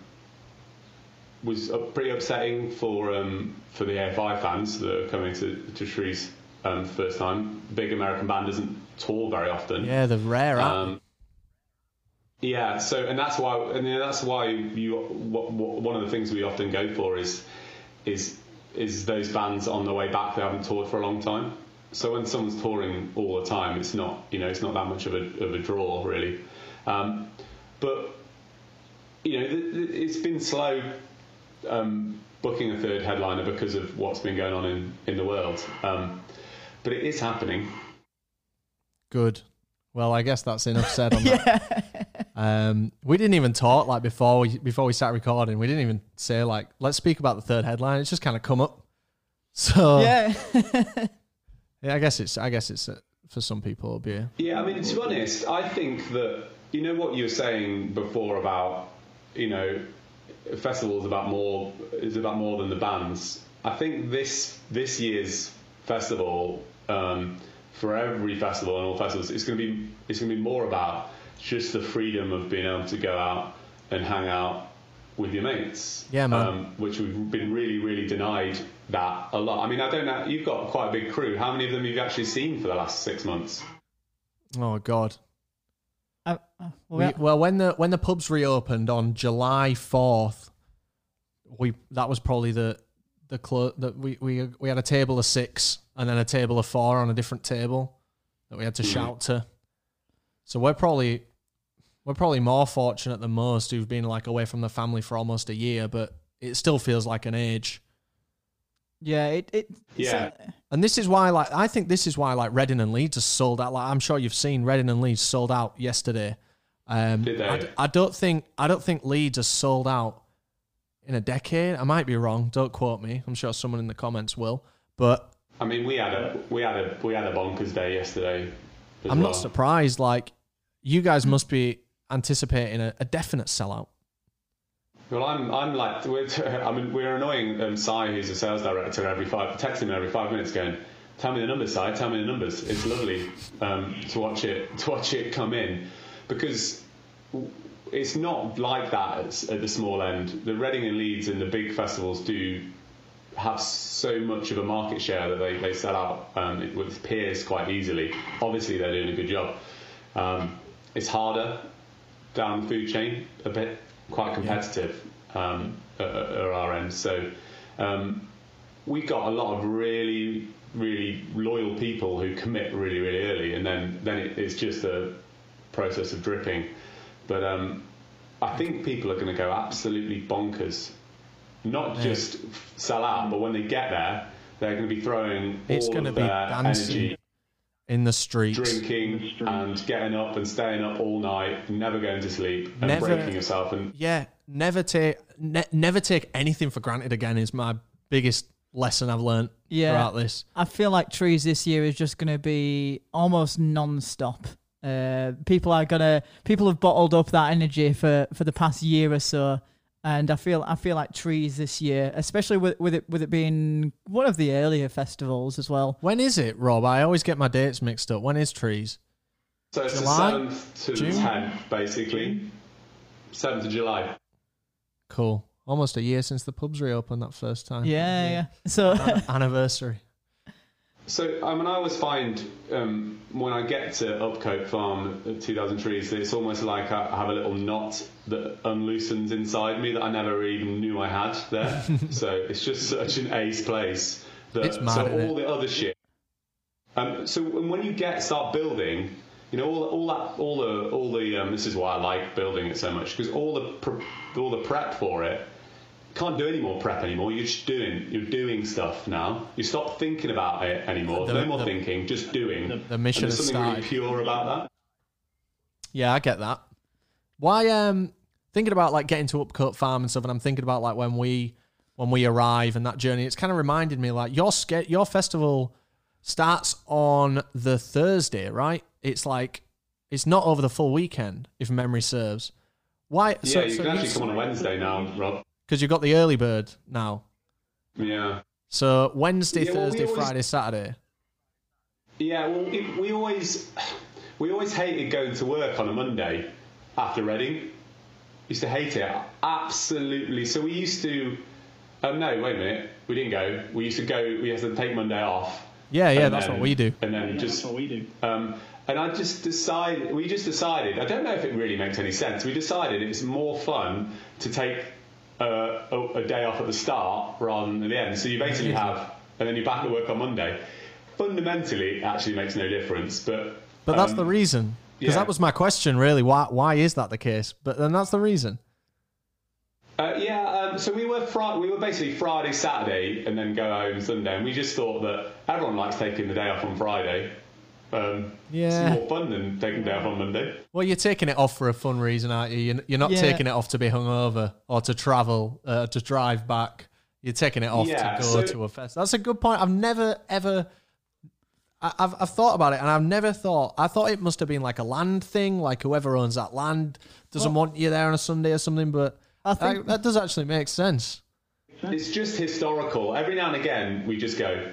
was pretty upsetting for um, for the AFI fans that are coming to to Trees um, first time. Big American band doesn't tour very often. Yeah, the rare. Um, yeah, so and that's why, and that's why you. What, what, one of the things we often go for is, is, is those bands on the way back they haven't toured for a long time. So when someone's touring all the time, it's not you know it's not that much of a of a draw really. Um, but you know th- th- it's been slow um, booking a third headliner because of what's been going on in, in the world. Um, but it is happening. Good. Well, I guess that's enough said on that. Um, we didn't even talk like before we before we started recording. We didn't even say like let's speak about the third headline. It's just kind of come up. So Yeah. yeah, I guess it's I guess it's uh, for some people it'll be. A, Yeah, I mean, to be honest, I think that you know what you were saying before about you know festivals about more is about more than the bands. I think this this year's festival um, for every festival and all festivals, it's going to be it's going to be more about just the freedom of being able to go out and hang out with your mates. Yeah, man. Um, which we've been really, really denied that a lot. I mean, I don't know. You've got quite a big crew. How many of them have you actually seen for the last six months? oh God. Uh, uh, well, We, well, when the when the pubs reopened on July fourth, we that was probably the the clo- that we, we we had a table of six and then a table of four on a different table that we had to shout to. So we're probably we're probably more fortunate than most who've been like away from the family for almost a year, but it still feels like an age. yeah, it, it Yeah. so- And this is why, like, I think this is why, like, Reading and Leeds are sold out. Like, I'm sure you've seen Reading and Leeds sold out yesterday. Um, Did they? I, d- I don't think I don't think Leeds are sold out in a decade. I might be wrong. Don't quote me. I'm sure someone in the comments will. But I mean, we had a we had a we had a bonkers day yesterday. I'm well. not surprised. Like, you guys must be anticipating a, a definite sellout. Well, I'm I'm like we're I mean we're annoying um, Sai, who's a sales director, every five texting me every five minutes, going, "Tell me the numbers, Sai. Tell me the numbers." It's lovely um, to watch it to watch it come in because it's not like that at, at the small end. The Reading and Leeds and the big festivals do have so much of a market share that they, they sell out um, with peers quite easily. Obviously, they're doing a good job. Um, it's harder down the food chain, a bit quite competitive um, at, at our end. So um, we got a lot of really, really loyal people who commit really, really early, and then then it, it's just a process of dripping. But um, I think people are going to go absolutely bonkers. Not just sell out, but when they get there, they're going to be throwing It's all going to of be their dancing energy in the streets. drinking and getting up and staying up all night, never going to sleep, and Never- breaking yourself. And Yeah, never take ne- never take anything for granted again is my biggest lesson I've learned Yeah. throughout this. I feel like trees this year is just going to be almost non-stop. Uh, people are gonna people have bottled up that energy for, for the past year or so, and I feel I feel like trees this year, especially with with it with it being one of the earlier festivals as well. When is it, Rob? I always get my dates mixed up. When is Trees? so it's July? the seventh to June? the tenth, basically. Seventh of July. Cool. Almost a year since the pubs reopened that first time. Yeah, yeah. So Anniversary. So I mean, I always find um, when I get to Upcote Farm, at 2,000 trees, it's almost like I have a little knot that unloosens inside me that I never even knew I had there. so it's just such an ace place. That, It's mad, so all it? the other shit. Um, so when you get start building, you know all, all that all the all the um, this is why I like building it so much because all the pre- all the prep for it can't do any more prep anymore. You're just doing. You're doing stuff now. You stop thinking about it anymore. The- no more the- thinking. Just doing. the mission and there's something started. really pure about that. Yeah, I get that. Why um thinking about like getting to Upcote Farm and stuff, and I'm thinking about like when we when we arrive and that journey. It's kind of reminded me like your ske- your festival starts on the Thursday, right? It's like it's not over the full weekend, if memory serves. Why? Yeah, you can actually come on a Wednesday now, Rob. Because you've got the early bird now. Yeah. So Wednesday, Yeah, well, we Thursday, always- Friday, Saturday. Yeah, well, it, we always we always hated going to work on a Monday after Reading. Used to hate it absolutely. So we used to. Oh no! Wait a minute. We didn't go. We used to go. We had to take Monday off. Yeah, yeah, that's then- what we do. And then just That's what we do. Um, and I just decided, we just decided, I don't know if it really makes any sense, we decided it's more fun to take uh, a, a day off at the start rather than at the end. So you basically have, and then you're back at work on Monday. Fundamentally, it actually makes no difference, but. But that's um, the reason. Because yeah. that was my question, really. Why? Why is that the case? But then that's the reason. Uh, yeah, um, Um, so we were fri- we were basically Friday, Saturday, and then go home Sunday. And we just thought that everyone likes taking the day off on Friday. Um, Yeah. it's more fun than taking the day off on Monday. Well, you're taking it off for a fun reason, aren't you? You're- You're not Yeah. taking it off to be hungover or to travel, uh, to drive back. You're taking it off Yeah, to go so- to a fest. That's a good point. I've never ever. I- I've I've thought about it, and I've never thought. I thought it must have been like a land thing, like whoever owns that land doesn't want you there on a Sunday or something. But I think- that, that does actually make sense. It's just historical. Every now and again, we just go.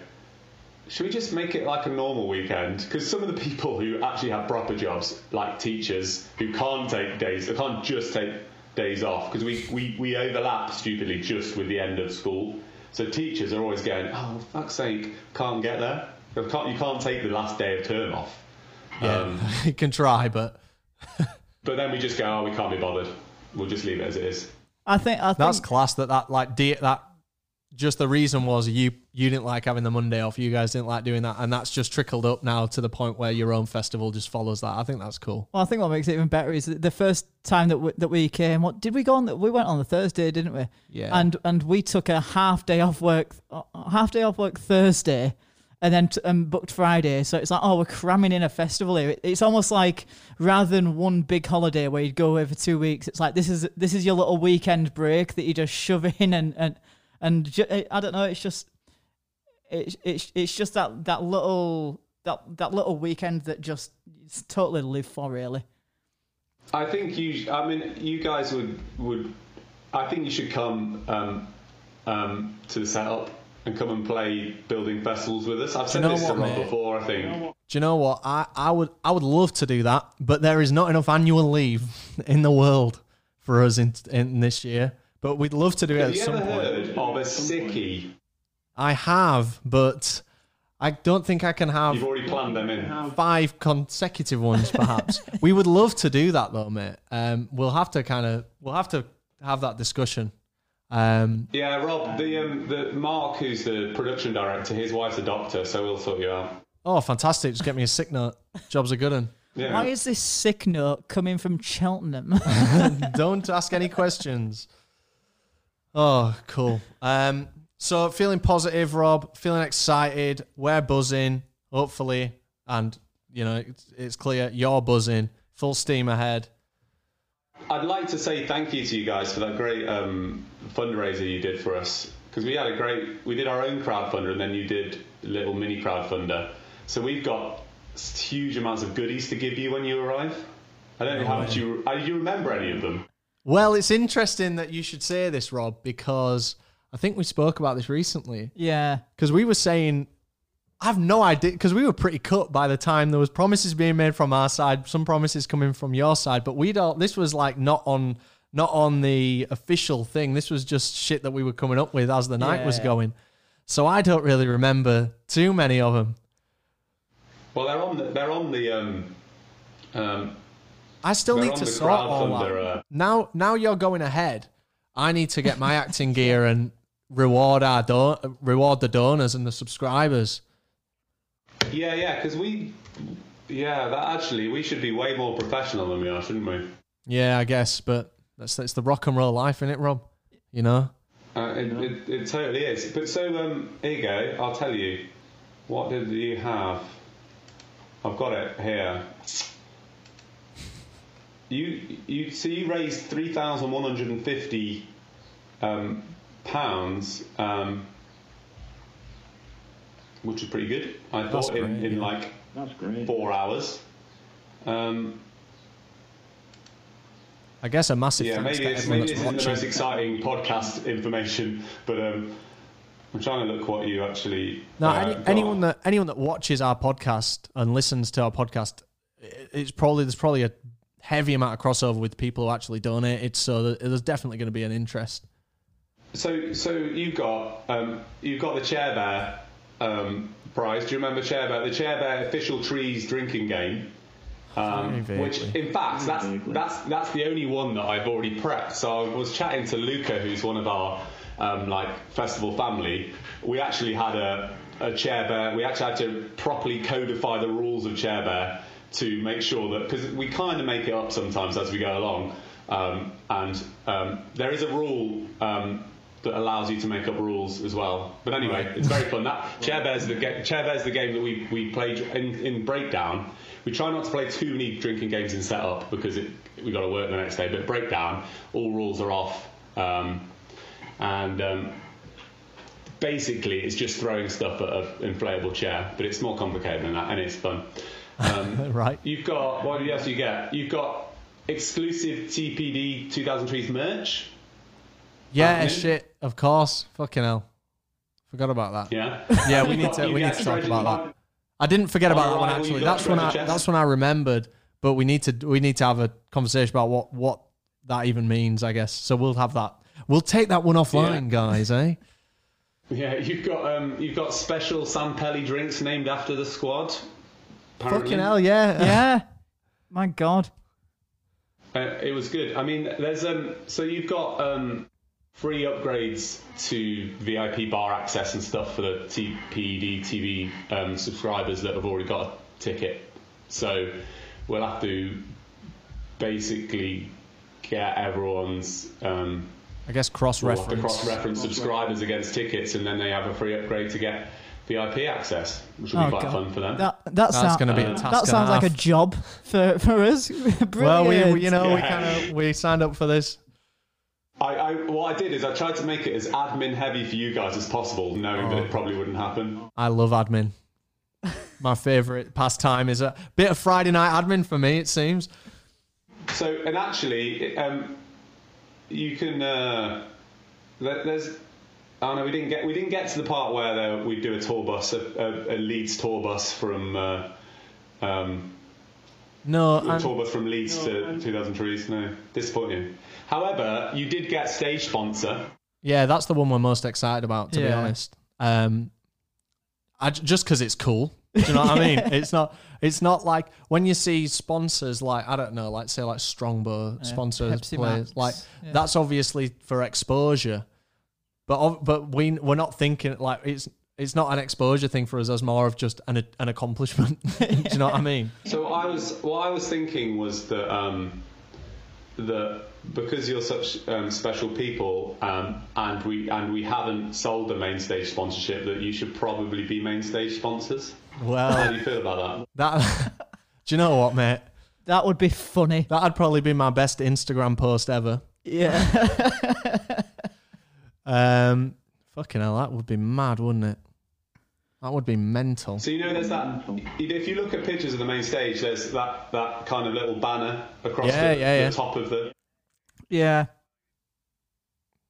Should we just make it like a normal weekend? Because some of the people who actually have proper jobs, like teachers, who can't take days, they can't just take days off because we, we, we overlap stupidly just with the end of school. So teachers are always going, oh, for fuck's sake, can't get there. You can't, you can't take the last day of term off. Um, you can try, but but then we just go, oh, we can't be bothered. We'll just leave it as it is. I think I think that's class. That that like de- that. Just the reason was you you didn't like having the Monday off. You guys didn't like doing that, and that's just trickled up now to the point where your own festival just follows that. I think that's cool. Well, I think what makes it even better is that the first time that we, that we came. What did we go on? We went on the Thursday, didn't we? Yeah. And and we took a half day off work, uh, half day off work Thursday, and then t- um, booked Friday. So it's like, oh, we're cramming in a festival here. It- It's almost like rather than one big holiday where you'd go away for two weeks, it's like this is this is your little weekend break that you just shove in and and and ju- I don't know. It's just it's it's it's just that that little that that little weekend that just it's totally live for really. I think you. I mean, you guys would would. I think you should come um, um, to the setup and come and play building festivals with us. I've said know this to what, Rob mate? before. I think. Do you know what? I, I would I would love to do that, but there is not enough annual leave in the world for us in in this year. But we'd love to do it Have at you some ever point. heard of a sickie? I have, but I don't think I can have You've already planned them in. five consecutive ones. Perhaps we would love to do that though, mate. Um, we'll have to kind of we'll have to have that discussion. Um, Yeah, Rob. The um, the Mark, who's the production director, his wife's a doctor, so we'll sort you out. oh, fantastic! Just get me a sick note. Job's a good one. Yeah. Why is this sick note coming from Cheltenham? Don't ask any questions. Oh, cool. Um, so feeling positive, Rob. Feeling excited. We're buzzing. Hopefully, and you know it's, it's clear you're buzzing. Full steam ahead. I'd like to say thank you to you guys for that great um, fundraiser you did for us because we had a great. We did our own crowdfunder and then you did a little mini crowdfunder. So we've got huge amounts of goodies to give you when you arrive. I don't know how much you. uh, Do you remember any of them? Well, it's interesting that you should say this, Rob, because I think we spoke about this recently. yeah. Because we were saying, I have no idea, because we were pretty cut by the time there was promises being made from our side, some promises coming from your side, but we don't. This was like not on, not on the official thing. This was just shit that we were coming up with as the night was going. So I don't really remember too many of them. Well, they're on the. They're on the. Um, um, I still They're need to the sort all that. uh, Now, now you're going ahead. I need to get my acting gear and reward our don- reward the donors and the subscribers. yeah, yeah, because we. Yeah, that actually we should be way more professional than we are, shouldn't we? Yeah, I guess, but that's that's the rock and roll life, isn't it, Rob? You know. Uh, it, it, it totally is. But so um, here you go. I'll tell you. What did you have? I've got it here. You you so you raised three thousand one hundred and fifty um, pounds, um, which is pretty good. I That's thought in, great, in yeah. like That's great. four hours. Um, I guess a massive yeah, maybe, it's, maybe this isn't the most exciting podcast information, but um, I'm trying to look what you actually. No, uh, any, anyone that anyone that watches our podcast and listens to our podcast, it's probably there's probably a heavy amount of crossover with people who actually donated. So there's definitely going to be an interest. So, so you've got um, you've got the Chair Bear um, prize. Do you remember Chair Bear? The Chair Bear official trees drinking game. Um, which, in fact, that's that's that's the only one that I've already prepped. So I was chatting to Luca, who's one of our um, like festival family. We actually had a, a Chair Bear. We actually had to properly codify the rules of Chair Bear to make sure that because we kind of make it up sometimes as we go along. Um, and um, there is a rule um, that allows you to make up rules as well. But anyway, it's very fun. That chair bears the ga- chair bears the game that we we played in, in breakdown. We try not to play too many drinking games in setup because it, we got to work the next day. But breakdown, all rules are off, um, and um, basically it's just throwing stuff at an inflatable chair. But it's more complicated than that, and it's fun. Um, right. You've got what else you get? You've got exclusive TPD 2000 Trees merch. Yeah, shit. Of course. Fucking hell. Forgot about that. Yeah. Yeah, we need to we need to talk about that. I didn't forget about that one actually. That's when I chest. that's when I remembered. But we need to we need to have a conversation about what what that even means. I guess so. We'll have that. We'll take that one offline, guys. Eh? Yeah, you've got um, you've got special San Pelli drinks named after the squad. Apparently. Fucking hell, yeah. Yeah. My God. Uh, it was good. I mean, there's um, so you've got um, free upgrades to VIP bar access and stuff for the TPD TV um, subscribers that have already got a ticket. So we'll have to basically get everyone's um, I guess cross the reference. cross-reference subscribers against tickets, and then they have a free upgrade to get VIP access, which will be Oh, quite God. fun for them. That that That's sounds going to be a task. that sounds like a job for for us. Brilliant. Well, we, we you know we kind of we signed up for this. I, I, what I did is I tried to make it as admin heavy for you guys as possible, knowing that it probably wouldn't happen. I love admin. My favorite pastime is a bit of Friday night admin for me. It seems. So, and actually, um, you can. Uh, there- there's. Oh no, we didn't get we didn't get to the part where there, we do a tour bus, a, a, a Leeds tour bus from. Uh, um, No, a and- tour bus from Leeds to 2000 Trees. No, disappointing. However, you did get stage sponsor. Yeah, that's the one we're most excited about, to be honest. Um, I, just because it's cool. Do you know what I mean? It's not. It's not like when you see sponsors like I don't know, like say like Strongbow sponsors players. Max, Like yeah. that's obviously for exposure, but but we we're not thinking like it's it's not an exposure thing for us. As more of just an an accomplishment. Do you know what I mean? So I was what I was thinking was that um, that because you're such um, special people um, and we and we haven't sold the main stage sponsorship that you should probably be main stage sponsors. Well, how do you feel about that? that. do you know what, mate? That would be funny. That'd probably be my best Instagram post ever. Yeah. Um, fucking hell, that would be mad, wouldn't it? That would be mental. So you know, there's that. If you look at pictures of the main stage, there's that that kind of little banner across Yeah, the, yeah, the yeah. top of the. yeah.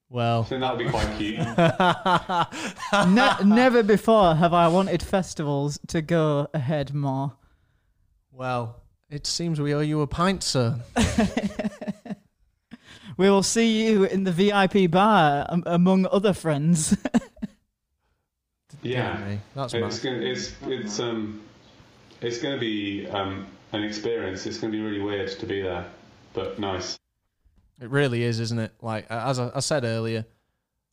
Well, I think that would be quite cute. Ne- never before have I wanted festivals to go ahead more. well, it seems we owe you a pint, sir. We will see you in the VIP bar um, among other friends. Yeah. That's It's gonna, it's it's um it's going to be um an experience. It's going to be really weird to be there, but nice. It really is, isn't it? Like as I, I said earlier,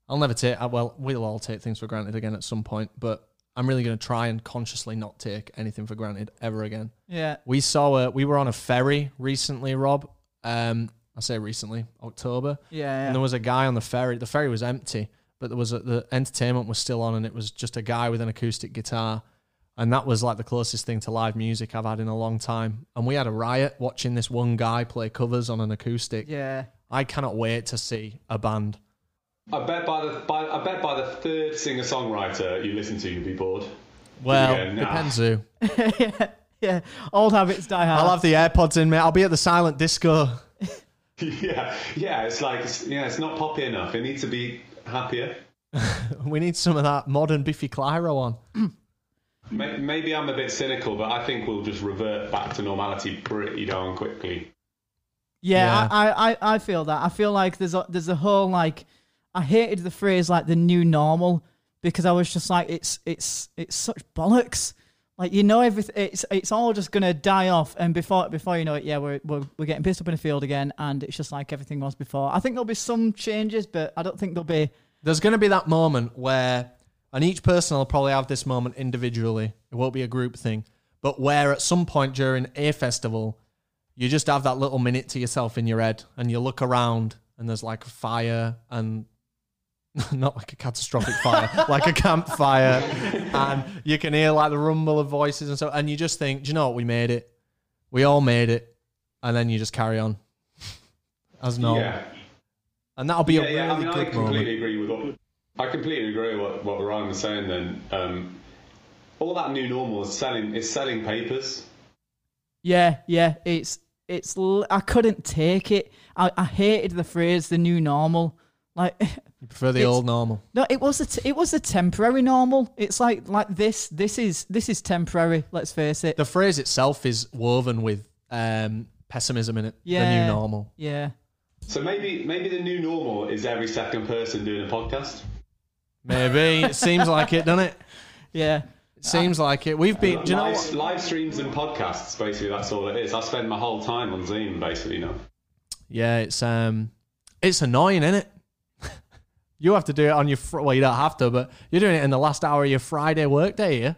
I'll never take. uh, Well, we'll all take things for granted again at some point, but I'm really going to try and consciously not take anything for granted ever again. yeah. We saw a, we were on a ferry recently, Rob. Um, I say recently, October. Yeah. And there was a guy on the ferry. The ferry was empty, but there was a, the entertainment was still on, and it was just a guy with an acoustic guitar, and that was like the closest thing to live music I've had in a long time. And we had a riot watching this one guy play covers on an acoustic. yeah. I cannot wait to see a band. I bet by the by, I bet by the third singer songwriter you listen to, you'll be bored. Well, Yeah, nah. depends who. yeah. Yeah. Old habits die hard. I'll have the AirPods in, mate. I'll be at the silent disco. yeah, yeah. It's like it's, yeah, it's not poppy enough. It needs to be happier. We need some of that modern Biffy Clyro on. Maybe I'm a bit cynical, but I think we'll just revert back to normality pretty darn quickly. Yeah, Yeah. I, I, I feel that. I feel like there's a there's a whole like I hated the phrase like the new normal because I was just like it's it's it's such bollocks. Like you know everything it's it's all just gonna die off and before before you know it, yeah, we're we're, we're getting pissed up in the field again and it's just like everything was before. I think there'll be some changes, but I don't think there'll be There's to be that moment where, and each person will probably have this moment individually. It won't be a group thing, but where at some point during a festival, you just have that little minute to yourself in your head, and you look around, and there's like fire, and not like a catastrophic fire, like a campfire, and you can hear like the rumble of voices and so, and you just think, do you know what? We made it. We all made it, and then you just carry on as normal, Yeah. and that'll be yeah, a really yeah. I mean, I good completely moment. agree with what I completely agree with what, what Ryan was saying. Then um, all that new normal is selling is selling papers. Yeah, yeah. It's it's. I couldn't take it. I, I hated the phrase "the new normal." Like, You prefer the It's- old normal. no, it was a t- it was a temporary normal. It's like like this. This is this is temporary. Let's face it. The phrase itself is woven with um, pessimism in it. Yeah, The new normal. Yeah. So maybe maybe the new normal is every second person doing a podcast. Maybe it seems like it, doesn't it? Yeah. It seems like it. We've been. Do you know live, what? live streams and podcasts, basically, that's all it is. I spend my whole time on Zoom, basically, now. Yeah, it's um, it's annoying, isn't it? You have to do it on your fr- well, you don't have to, but you're doing it in the last hour of your Friday workday. Yeah,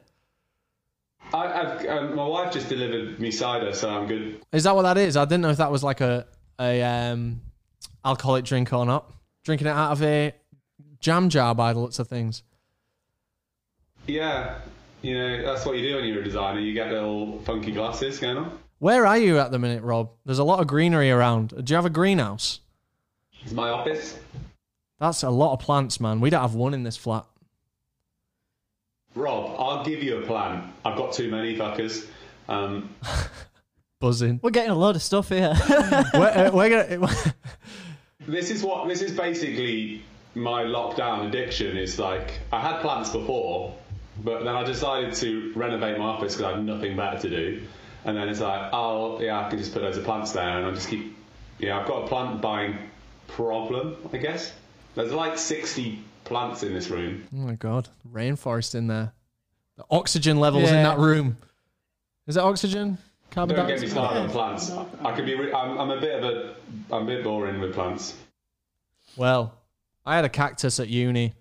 I, I've, um, my wife just delivered me cider, so I'm good. is that what that is? I didn't know if that was like a a um, alcoholic drink or not. Drinking it out of a jam jar by the looks of things. Yeah, you know, that's what you do when you're a designer. You get little funky glasses going on. Where are you at the minute, Rob? There's a lot of greenery around. Do you have a greenhouse? It's my office. That's a lot of plants, man. We don't have one in this flat. Rob, I'll give you a plan. I've got too many fuckers. Um, Buzzing. We're getting a load of stuff here. we're, uh, we're gonna. this is what this is basically my lockdown addiction. Is like I had plants before, but then I decided to renovate my office because I had nothing better to do. And then it's like, oh yeah, I can just put loads of plants there, and I just keep. Yeah, I've got a plant buying problem, I guess. There's like 60 plants in this room. Oh my god, rainforest in there. The oxygen levels in that room. Is it oxygen? Carbon Don't get me started on plants. I could be. Re- I'm, I'm a bit of a. I'm a bit boring with plants. Well, I had a cactus at uni.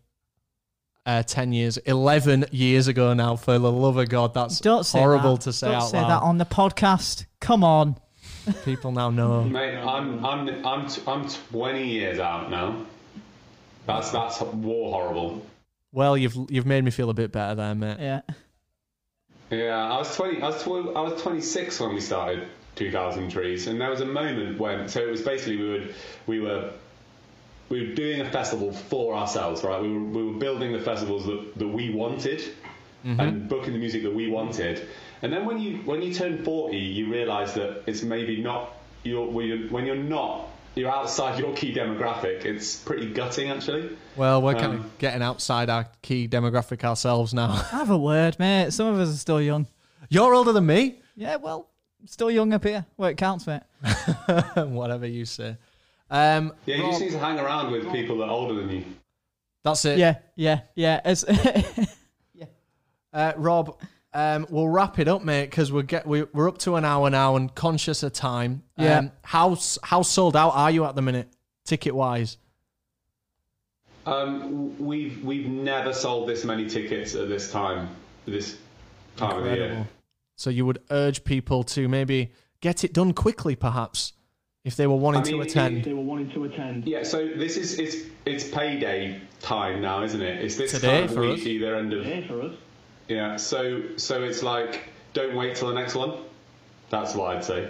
Uh, ten years, eleven years ago now. For the love of God, that's Don't say horrible that. to say Don't out say loud. that on the podcast. Come on. People now know. Mate, I'm I'm I'm t- I'm 20 years out now. That's that's war horrible. Well, you've you've made me feel a bit better there, mate. Yeah. Yeah, I was 20. I was 12, I was 26 when we started 2,000 trees, and there was a moment when. So it was basically we would we were we were doing a festival for ourselves, right? We were we were building the festivals that, that we wanted mm-hmm. and booking the music that we wanted. And then when you when you turn 40, you realise that it's maybe not you're when you're, when you're not you're outside your key demographic. It's pretty gutting actually. Well, we're kind Um, of getting outside our key demographic ourselves now. Have a word, mate. Some of us are still young. You're older than me. Yeah, well, still young up here. Well, it counts, mate. Whatever you say. Um, Yeah, you Rob- just need to hang around with people that are older than you. that's it. Yeah, yeah, yeah. As, Uh, Rob, um, we'll wrap it up, mate, because we're get we, we're up to an hour now and conscious of time. Yeah. Um, how how sold out are you at the minute, ticket wise? Um, we've we've never sold this many tickets at this time. This time of the year. So you would urge people to maybe get it done quickly, perhaps, if they were wanting I mean, to attend. they were wanting to attend. Yeah, so this is it's it's payday time now, isn't it? It's this Today time of for week, us. either end of Here for us. Yeah. So so it's like don't wait till the next one. That's what I'd say.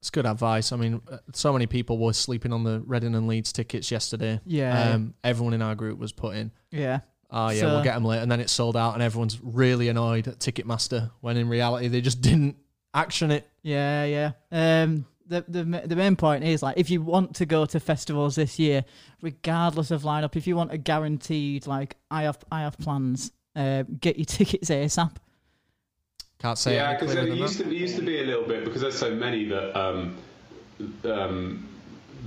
It's good advice. I mean, uh, so many people were sleeping on the Reading and Leeds tickets yesterday. Yeah. Um, everyone in our group was putting, yeah. oh, yeah, So- we'll get them late. And then it sold out, and everyone's really annoyed at Ticketmaster when in reality they just didn't action it. Yeah, yeah. Um, the the the main point is like if you want to go to festivals this year, regardless of lineup, if you want a guaranteed like I have I have plans, uh, get your tickets ASAP. Can't say yeah, it because clearer it used that. to it used to be a little bit because there's so many that um, um,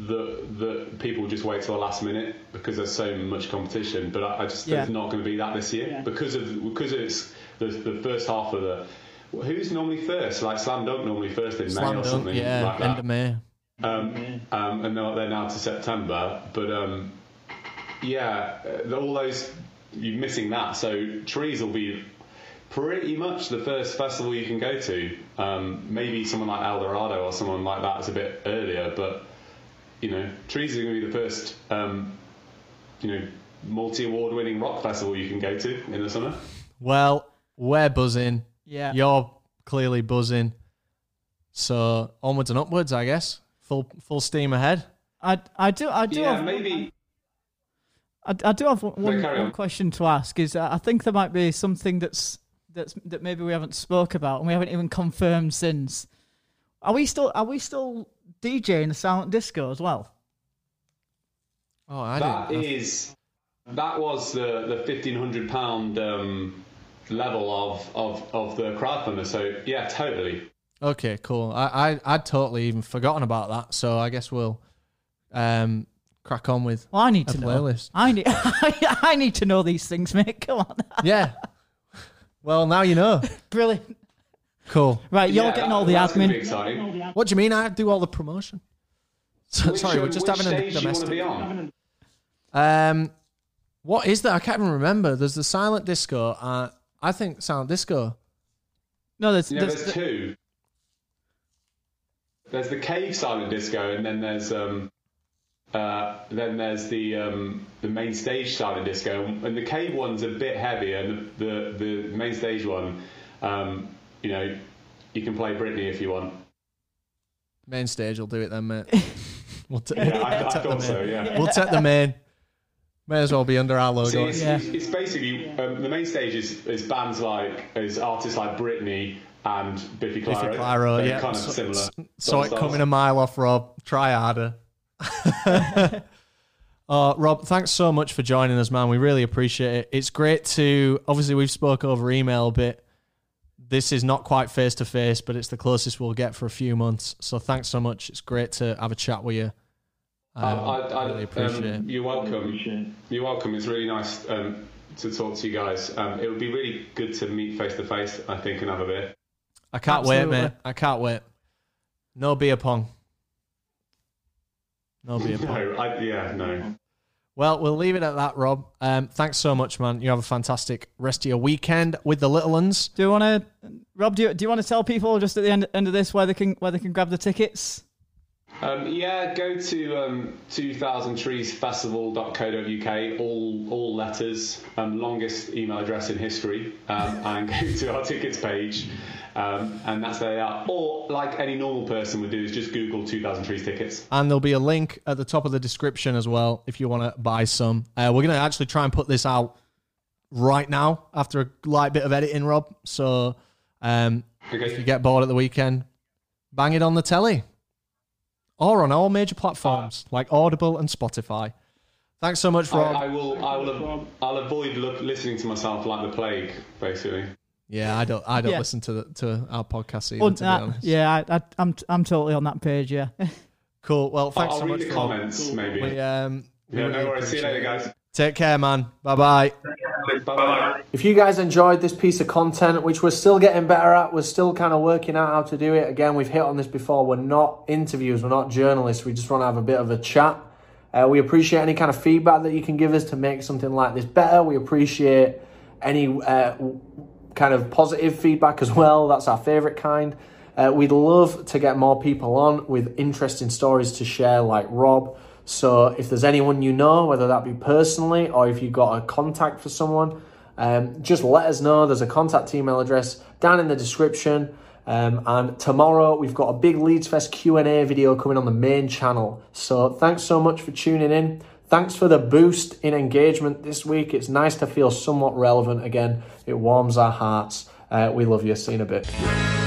the the people just wait till the last minute because there's so much competition. But I, I just think Yeah. it's not going to be that this year Yeah. because of because it's the the first half of the. Who's normally first? Like Slam Dunk normally first in May Slam or dunk, something yeah, like end of May. Um, um, and now they're now to September. But um, yeah, uh, all those you're missing that. So trees will be pretty much the first festival you can go to. Um, maybe someone like El Dorado or someone like that is a bit earlier, but you know, trees are going to be the first. Um, you know, multi award winning rock festival you can go to in the summer. Well, we're buzzing. Yeah. You're clearly buzzing. So onwards and upwards, I guess. Full full steam ahead. I I do I do Yeah, have maybe. I, I do have one, one, carry one on. question to ask. Is uh, I think there might be something that's that's that maybe we haven't spoke about and we haven't even confirmed since. Are we still are we still DJing the silent disco as well? Oh, I That didn't. is, that was the the fifteen hundred pound um, level of, of of the crowdfunder. So yeah, totally. Okay, cool. I, I I'd totally even forgotten about that. So I guess we'll um crack on with Well, I need a to know. playlist. I need I need to know these things, mate. Come on, Yeah. Well, now you know. brilliant. Cool. Right, you're Yeah, getting all the that's gonna be admin. exciting. What do you mean? I do all the promotion. So, Which, sorry, um, we're just which having a stage do you want to domestic. be on? Um, what is that? I can't even remember. There's the silent disco. Uh, I think silent disco. No, there's, You know, there's, there's two. There's the cave silent disco, and then there's um, uh, then there's the um, the main stage style of disco, and the cave one's a bit heavier, and the the, the main stage one, um, you know, you can play Britney if you want. Main stage will do it then, mate. We'll, t- Yeah, I, I take the thought so. main. Yeah. We'll take the main. May as well be under our logo. So it's, Yeah. it's, it's basically um, the main stage is, is bands like is artists like Britney and Biffy Clyro. Biffy Clyro, yeah. kind of So- similar. Saw it coming a mile off, Rob. Try harder. uh, Rob, thanks so much for joining us, man. We really appreciate it. It's great to obviously we've spoke over email a bit. This is not quite face to face, but it's the closest we'll get for a few months. So thanks so much. It's great to have a chat with you. Um, I, I, I, really appreciate um, it. You're welcome. You're welcome. It's really nice um, to talk to you guys. Um, it would be really good to meet face to face. I think and have a beer. I can't wait, Absolutely. mate. I can't wait. No beer pong. No be pong. No, I, yeah, no. Well, we'll leave it at that, Rob. Um, thanks so much, man. You have a fantastic rest of your weekend with the little ones. do you want to, Rob? Do you, do you want to tell people just at the end, end of this where they can where they can grab the tickets? Um, yeah, go to um, 2000treesfestival.co.uk, all all letters, um, longest email address in history, um, and go to our tickets page, um, and that's there they are. Or, like any normal person would do, is just Google 2000 Trees tickets. And there'll be a link at the top of the description as well if you want to buy some. Uh, we're going to actually try and put this out right now after a light bit of editing, Rob. So um, if you get bored at the weekend, bang it on the telly or on all major platforms like Audible and Spotify. Thanks so much, I, Rob. I will. I will. I'll avoid look, listening to myself like the plague, basically. yeah, I don't. I don't Yeah. listen to the, to our podcast either. Oh, to be uh, honest. yeah, I, I, I'm I'm totally on that page. Yeah. Cool. Well, thanks I'll so read much the for comments, maybe. We, um, we yeah, really no worries. See you appreciate later, it. guys. Take care, man. Bye bye. Bye bye. If you guys enjoyed this piece of content, which we're still getting better at, we're still kind of working out how to do it. Again, we've hit on this before. We're not interviews, we're not journalists. We just want to have a bit of a chat. Uh, we appreciate any kind of feedback that you can give us to make something like this better. We appreciate any uh, kind of positive feedback as well. That's our favorite kind. Uh, we'd love to get more people on with interesting stories to share, like Rob. So if there's anyone you know, whether that be personally or if you've got a contact for someone, um, just let us know. There's a contact email address down in the description. Um, and tomorrow we've got a big Leeds Fest Q&A video coming on the main channel. So thanks so much for tuning in. Thanks for the boost in engagement this week. It's nice to feel somewhat relevant again. It warms our hearts. Uh, we love you. See you in a bit.